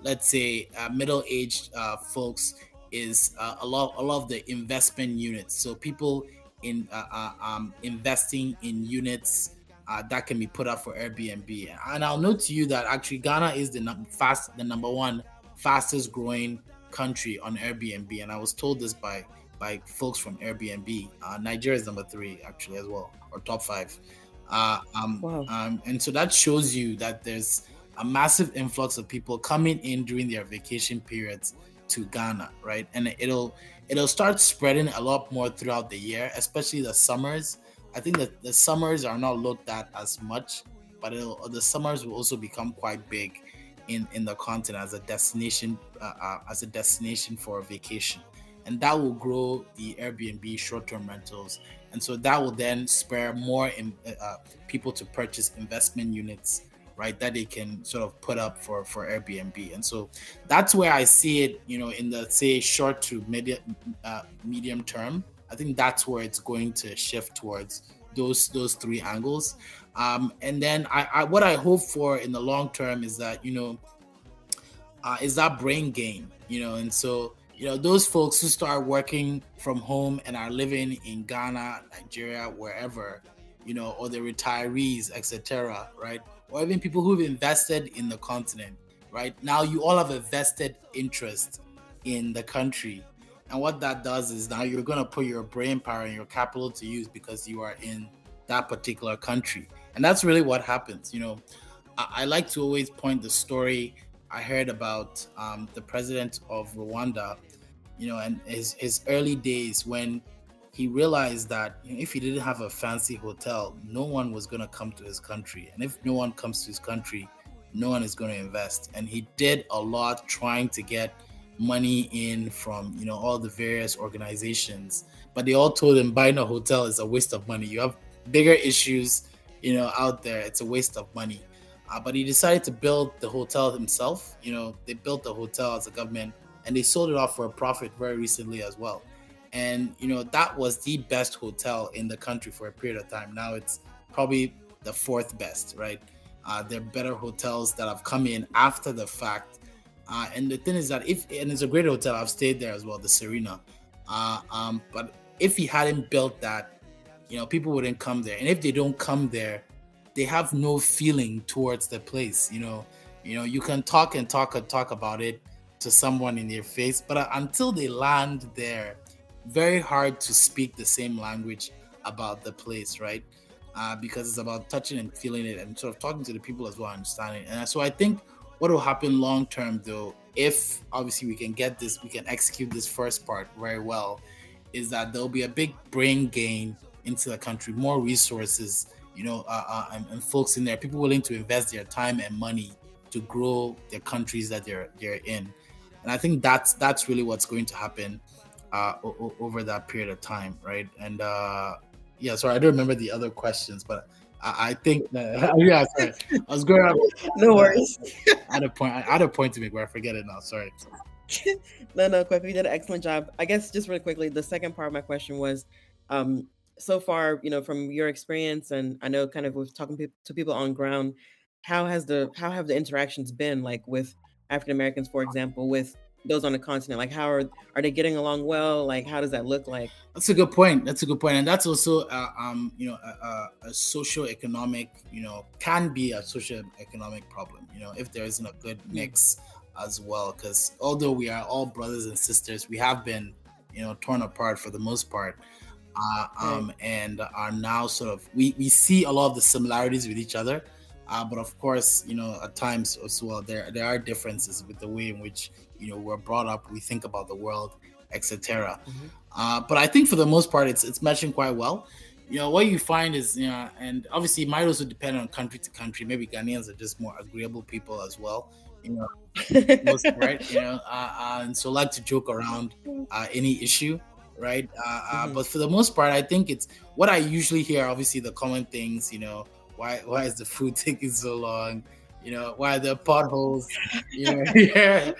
let's say uh, middle-aged uh, folks is uh, a lot a lot of the investment units. So people in uh, uh, um, investing in units uh, that can be put up for airbnb. And i'll note to you that actually ghana is the num- fast the number one fastest growing country on airbnb. And i was told this by by folks from airbnb. Nigeria is number three actually as well or top five. Um, wow. um, and so that shows you that there's a massive influx of people coming in during their vacation periods to Ghana, right? And it'll it'll start spreading a lot more throughout the year, especially the summers. I think that the summers are not looked at as much, but the summers will also become quite big in in the continent as a destination uh, uh, as a destination for a vacation, and that will grow the Airbnb short-term rentals, and so that will then spur more in, uh, people to purchase investment units right that they can sort of put up for for airbnb and so that's where i see it you know in the say short to medium uh, medium term i think that's where it's going to shift towards those those three angles um, and then I, I what i hope for in the long term is that you know uh, is that brain gain you know and so you know, those folks who start working from home and are living in Ghana, Nigeria, wherever, you know, or the retirees, etc., right? Or even people who've invested in the continent, right? Now you all have a vested interest in the country. And what that does is now you're going to put your brain power and your capital to use because you are in that particular country. And that's really what happens. You know, I, I like to always point the story I heard about um, the president of Rwanda, you know, and his, his early days when he realized that you know, if he didn't have a fancy hotel, no one was going to come to his country. And if no one comes to his country, no one is going to invest. And he did a lot trying to get money in from you know all the various organizations but they all told him buying a hotel is a waste of money you have bigger issues you know out there it's a waste of money uh, but he decided to build the hotel himself. You know, they built the hotel as a government and they sold it off for a profit very recently as well. And, you know, that was the best hotel in the country for a period of time. Now it's probably the fourth best, right? Uh, there are better hotels that have come in after the fact. Uh, and the thing is that if, and it's a great hotel, I've stayed there as well, the Serena. Uh, um, but if he hadn't built that, you know, people wouldn't come there. And if they don't come there, they have no feeling towards the place. You know, you know, you can talk and talk and talk about it to someone in their face, but uh, until they land there, very hard to speak the same language about the place, right? Uh, because it's about touching and feeling it and sort of talking to the people as well, understanding. And so I think what will happen long term, though, if obviously we can get this, we can execute this first part very well, is that there'll be a big brain gain into the country, more resources you know, uh, uh, and, and, folks in there, people willing to invest their time and money to grow their countries that they're they're in, and I think that's that's really what's going to happen uh, o- over that period of time, right? And uh, yeah, sorry, I don't remember the other questions, but I, I think that, yeah, sorry, I was going. On, no worries. I had a point. I had a point to make, where I forget it now. Sorry. no, no, quick. You did an excellent job. I guess just really quickly, the second part of my question was, um, so far, you know, from your experience, and I know kind of with talking to people on ground, how has the how have the interactions been like with African Americans, for example, with those on the continent? Like, how are are they getting along well? Like, how does that look like? That's a good point. That's a good point, and that's also, uh, um, you know, a, a, a socio-economic, you know, can be a social economic problem. You know, if there isn't a good mm. mix as well, because although we are all brothers and sisters, we have been, you know, torn apart for the most part uh, um, and are now sort of we, we see a lot of the similarities with each other uh, but of course you know at times as well there there are differences with the way in which you know we're brought up we think about the world etc mm-hmm. uh, but i think for the most part it's it's matching quite well you know what you find is you know and obviously it might also depend on country to country maybe ghanaians are just more agreeable people as well you know most, right you know uh, uh, and so like to joke around uh, any issue right? Uh, uh, mm-hmm. But for the most part, I think it's what I usually hear. Obviously, the common things, you know, why why is the food taking so long? You know, why are there potholes? You know, yeah,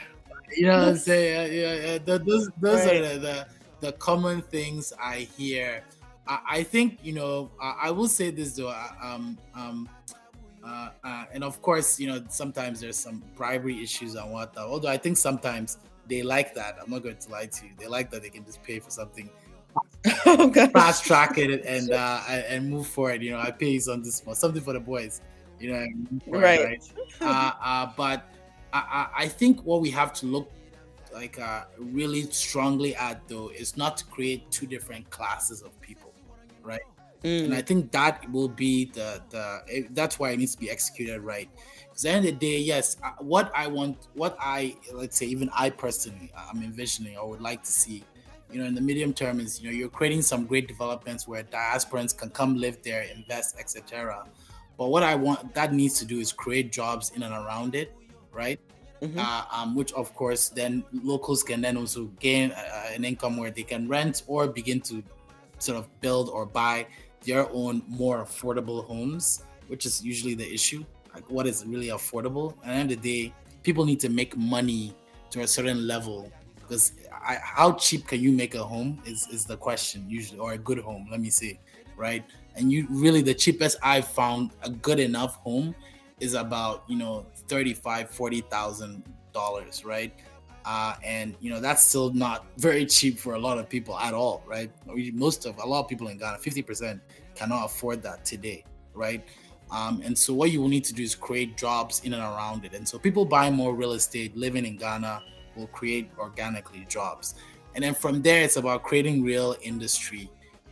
you know what I'm saying? Yeah, yeah, those those right. are the, the, the common things I hear. I, I think you know I, I, will say this though. Um, um, uh, uh, and of course, you know, sometimes there's some bribery issues and whatnot. Although I think sometimes they like that. I'm not going to lie to you. They like that they can just pay for something, oh, fast track it, and uh, and move forward. You know, I pay you this small, something for the boys. You know, right? right? uh, uh, but I, I think what we have to look like uh, really strongly at though is not to create two different classes of people, right? Mm. And I think that will be the the that's why it needs to be executed right. Because at the end of the day, yes, uh, what I want, what I let's say, even I personally, I'm envisioning or would like to see, you know, in the medium term is you know you're creating some great developments where diasporans can come live there, invest, etc. But what I want that needs to do is create jobs in and around it, right? Mm-hmm. Uh, um, which of course then locals can then also gain uh, an income where they can rent or begin to sort of build or buy their own more affordable homes, which is usually the issue. Like what is really affordable. At the end of the day, people need to make money to a certain level because how cheap can you make a home is, is the question usually or a good home let me say right and you really the cheapest i've found a good enough home is about you know 35 40 thousand dollars right uh, and you know that's still not very cheap for a lot of people at all, right? Most of a lot of people in Ghana, fifty percent cannot afford that today, right? Um, and so what you will need to do is create jobs in and around it. And so people buying more real estate, living in Ghana, will create organically jobs. And then from there, it's about creating real industry,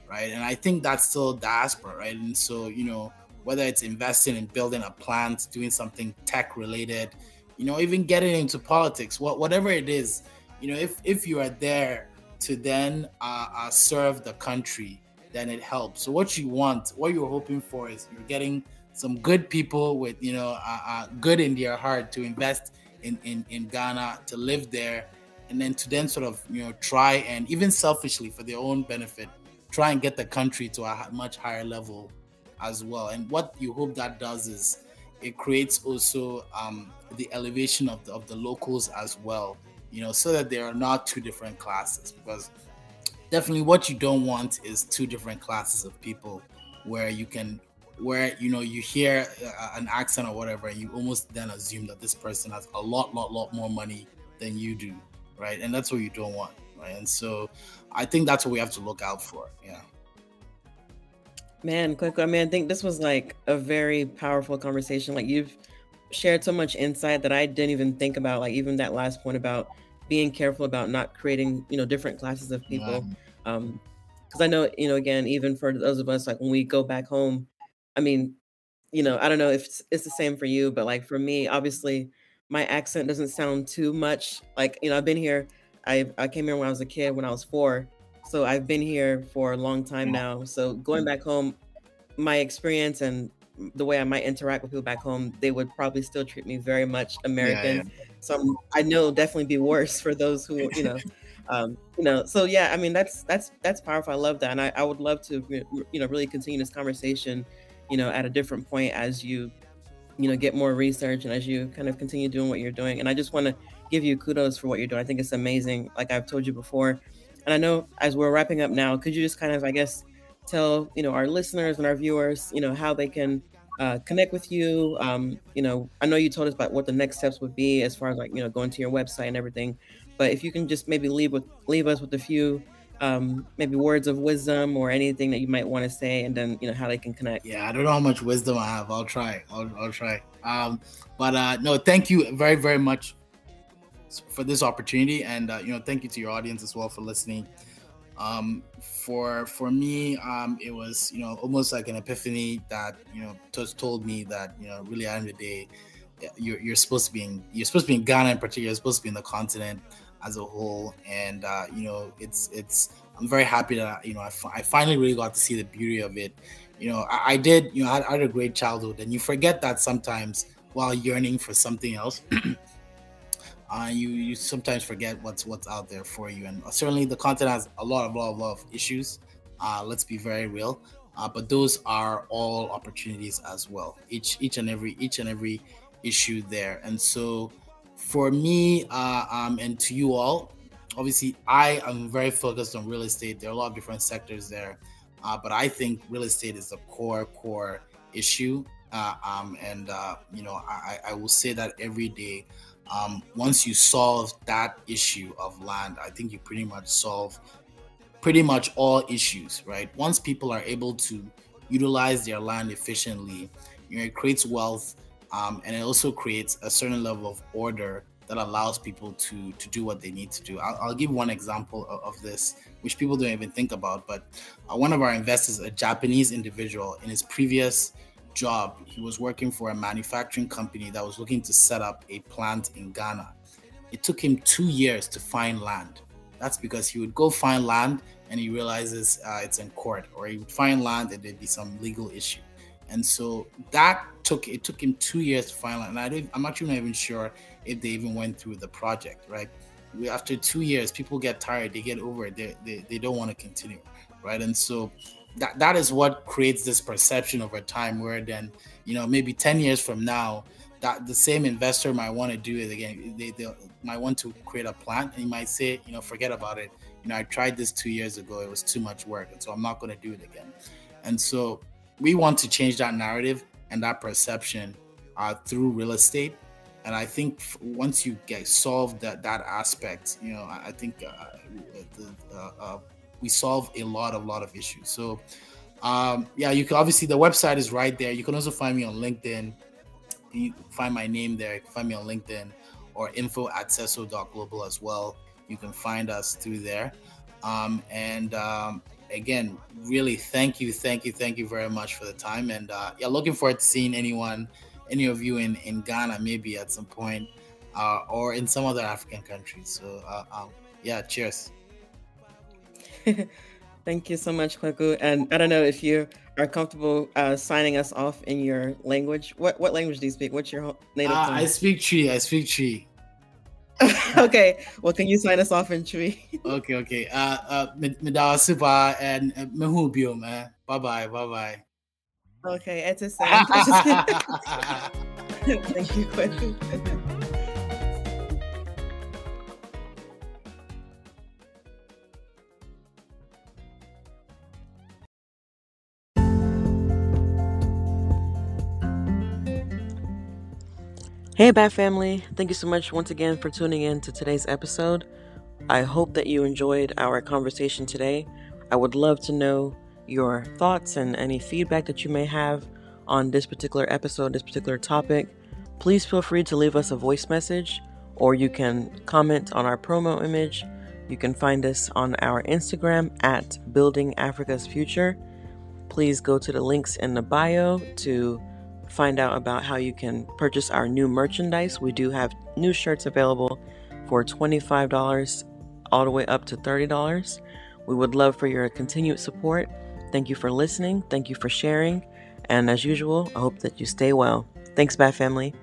right? And I think that's still diaspora, right? And so you know whether it's investing in building a plant, doing something tech related, you know, even getting into politics, what whatever it is, you know, if if you are there to then uh, uh, serve the country, then it helps. So what you want, what you're hoping for, is you're getting some good people with you know uh, uh, good in their heart to invest in, in in Ghana to live there, and then to then sort of you know try and even selfishly for their own benefit, try and get the country to a much higher level as well. And what you hope that does is it creates also um, the elevation of the, of the locals as well, you know, so that there are not two different classes. Because definitely what you don't want is two different classes of people where you can where you know you hear uh, an accent or whatever and you almost then assume that this person has a lot lot lot more money than you do right and that's what you don't want right and so i think that's what we have to look out for yeah Man, quick, I mean, I think this was like a very powerful conversation. Like you've shared so much insight that I didn't even think about. Like even that last point about being careful about not creating, you know, different classes of people. Um, because I know, you know, again, even for those of us, like when we go back home, I mean, you know, I don't know if it's, it's the same for you, but like for me, obviously, my accent doesn't sound too much like you know. I've been here. I I came here when I was a kid, when I was four, so I've been here for a long time now. So going mm. back home, my experience and the way I might interact with people back home, they would probably still treat me very much American. Yeah, yeah. So I know definitely be worse for those who you know, um, you know. So yeah, I mean that's that's that's powerful. I love that, and I, I would love to you know really continue this conversation, you know, at a different point as you, you know, get more research and as you kind of continue doing what you're doing. And I just want to give you kudos for what you're doing. I think it's amazing. Like I've told you before, and I know as we're wrapping up now, could you just kind of, I guess, tell you know our listeners and our viewers, you know, how they can uh, connect with you? Um, you know, I know you told us about what the next steps would be as far as like you know going to your website and everything, but if you can just maybe leave with leave us with a few um, maybe words of wisdom or anything that you might want to say, and then you know how they can connect. Yeah, I don't know how much wisdom I have. I'll try. I'll, I'll try. Um, but uh, no, thank you very very much for this opportunity, and uh, you know, thank you to your audience as well for listening. Um, for for me, um, it was you know almost like an epiphany that you know just told me that you know really at the end of the day, you're, you're supposed to be in you're supposed to be in Ghana in particular. You're supposed to be in the continent as a whole, and uh, you know it's it's. I'm very happy that you know I, I finally really got to see the beauty of it. You know, I, I did. You know, I, I had a great childhood, and you forget that sometimes while yearning for something else. uh, you you sometimes forget what's what's out there for you, and certainly the content has a lot of lot of, lot of issues. Uh, let's be very real, uh, but those are all opportunities as well. Each each and every each and every issue there, and so for me uh, um, and to you all, obviously I am very focused on real estate. There are a lot of different sectors there, uh, but I think real estate is the core core issue, uh, um, and uh, you know I, I will say that every day um, once you solve that issue of land, I think you pretty much solve pretty much all issues, right? Once people are able to utilize their land efficiently, you know, it creates wealth um, and it also creates a certain level of order that allows people to to do what they need to do. I'll, I'll give one example of, of, this, which people don't even think about. But uh, one of our investors, a Japanese individual, in his previous job, he was working for a manufacturing company that was looking to set up a plant in Ghana. It took him two years to find land. That's because he would go find land and he realizes uh, it's in court, or he would find land and there'd be some legal issue. And so that took it took him two years to finalize. And I don't, I'm actually not even sure if they even went through the project, right? After two years, people get tired, they get over it, they, they, they don't want to continue, right? And so that that is what creates this perception over time where then you know maybe 10 years from now that the same investor might want to do it again they, they might want to create a plant and he might say you know forget about it you know i tried this two years ago it was too much work and so i'm not going to do it again and so we want to change that narrative and that perception uh, through real estate and I think once you get solved that that aspect, you know, I, I think uh, the, uh, uh, we solve a lot of lot of issues. So um, yeah, you can obviously the website is right there. You can also find me on LinkedIn. You find my name there. You can find me on LinkedIn or info at seso.global as well. You can find us through there. Um, and um, again, really thank you, thank you, thank you very much for the time. And uh, yeah, looking forward to seeing anyone any of you in in Ghana maybe at some point, uh, or in some other African countries. So uh, um, yeah, cheers. Thank you so much, Kweku. And I don't know if you are comfortable uh, signing us off in your language. What what language do you speak? What's your native? Uh, I speak Twi. I speak Twi. okay. Well, can you sign us off in Twi? okay. Okay. Uh, uh, Medawa super and mehubio man. Bye bye. Bye bye. Okay, it's a same. Thank you, Hey, Bat Family. Thank you so much once again for tuning in to today's episode. I hope that you enjoyed our conversation today. I would love to know your thoughts and any feedback that you may have on this particular episode, this particular topic, please feel free to leave us a voice message or you can comment on our promo image. You can find us on our Instagram at Building Africa's Future. Please go to the links in the bio to find out about how you can purchase our new merchandise. We do have new shirts available for $25 all the way up to $30. We would love for your continued support. Thank you for listening. Thank you for sharing. And as usual, I hope that you stay well. Thanks, Bad Family.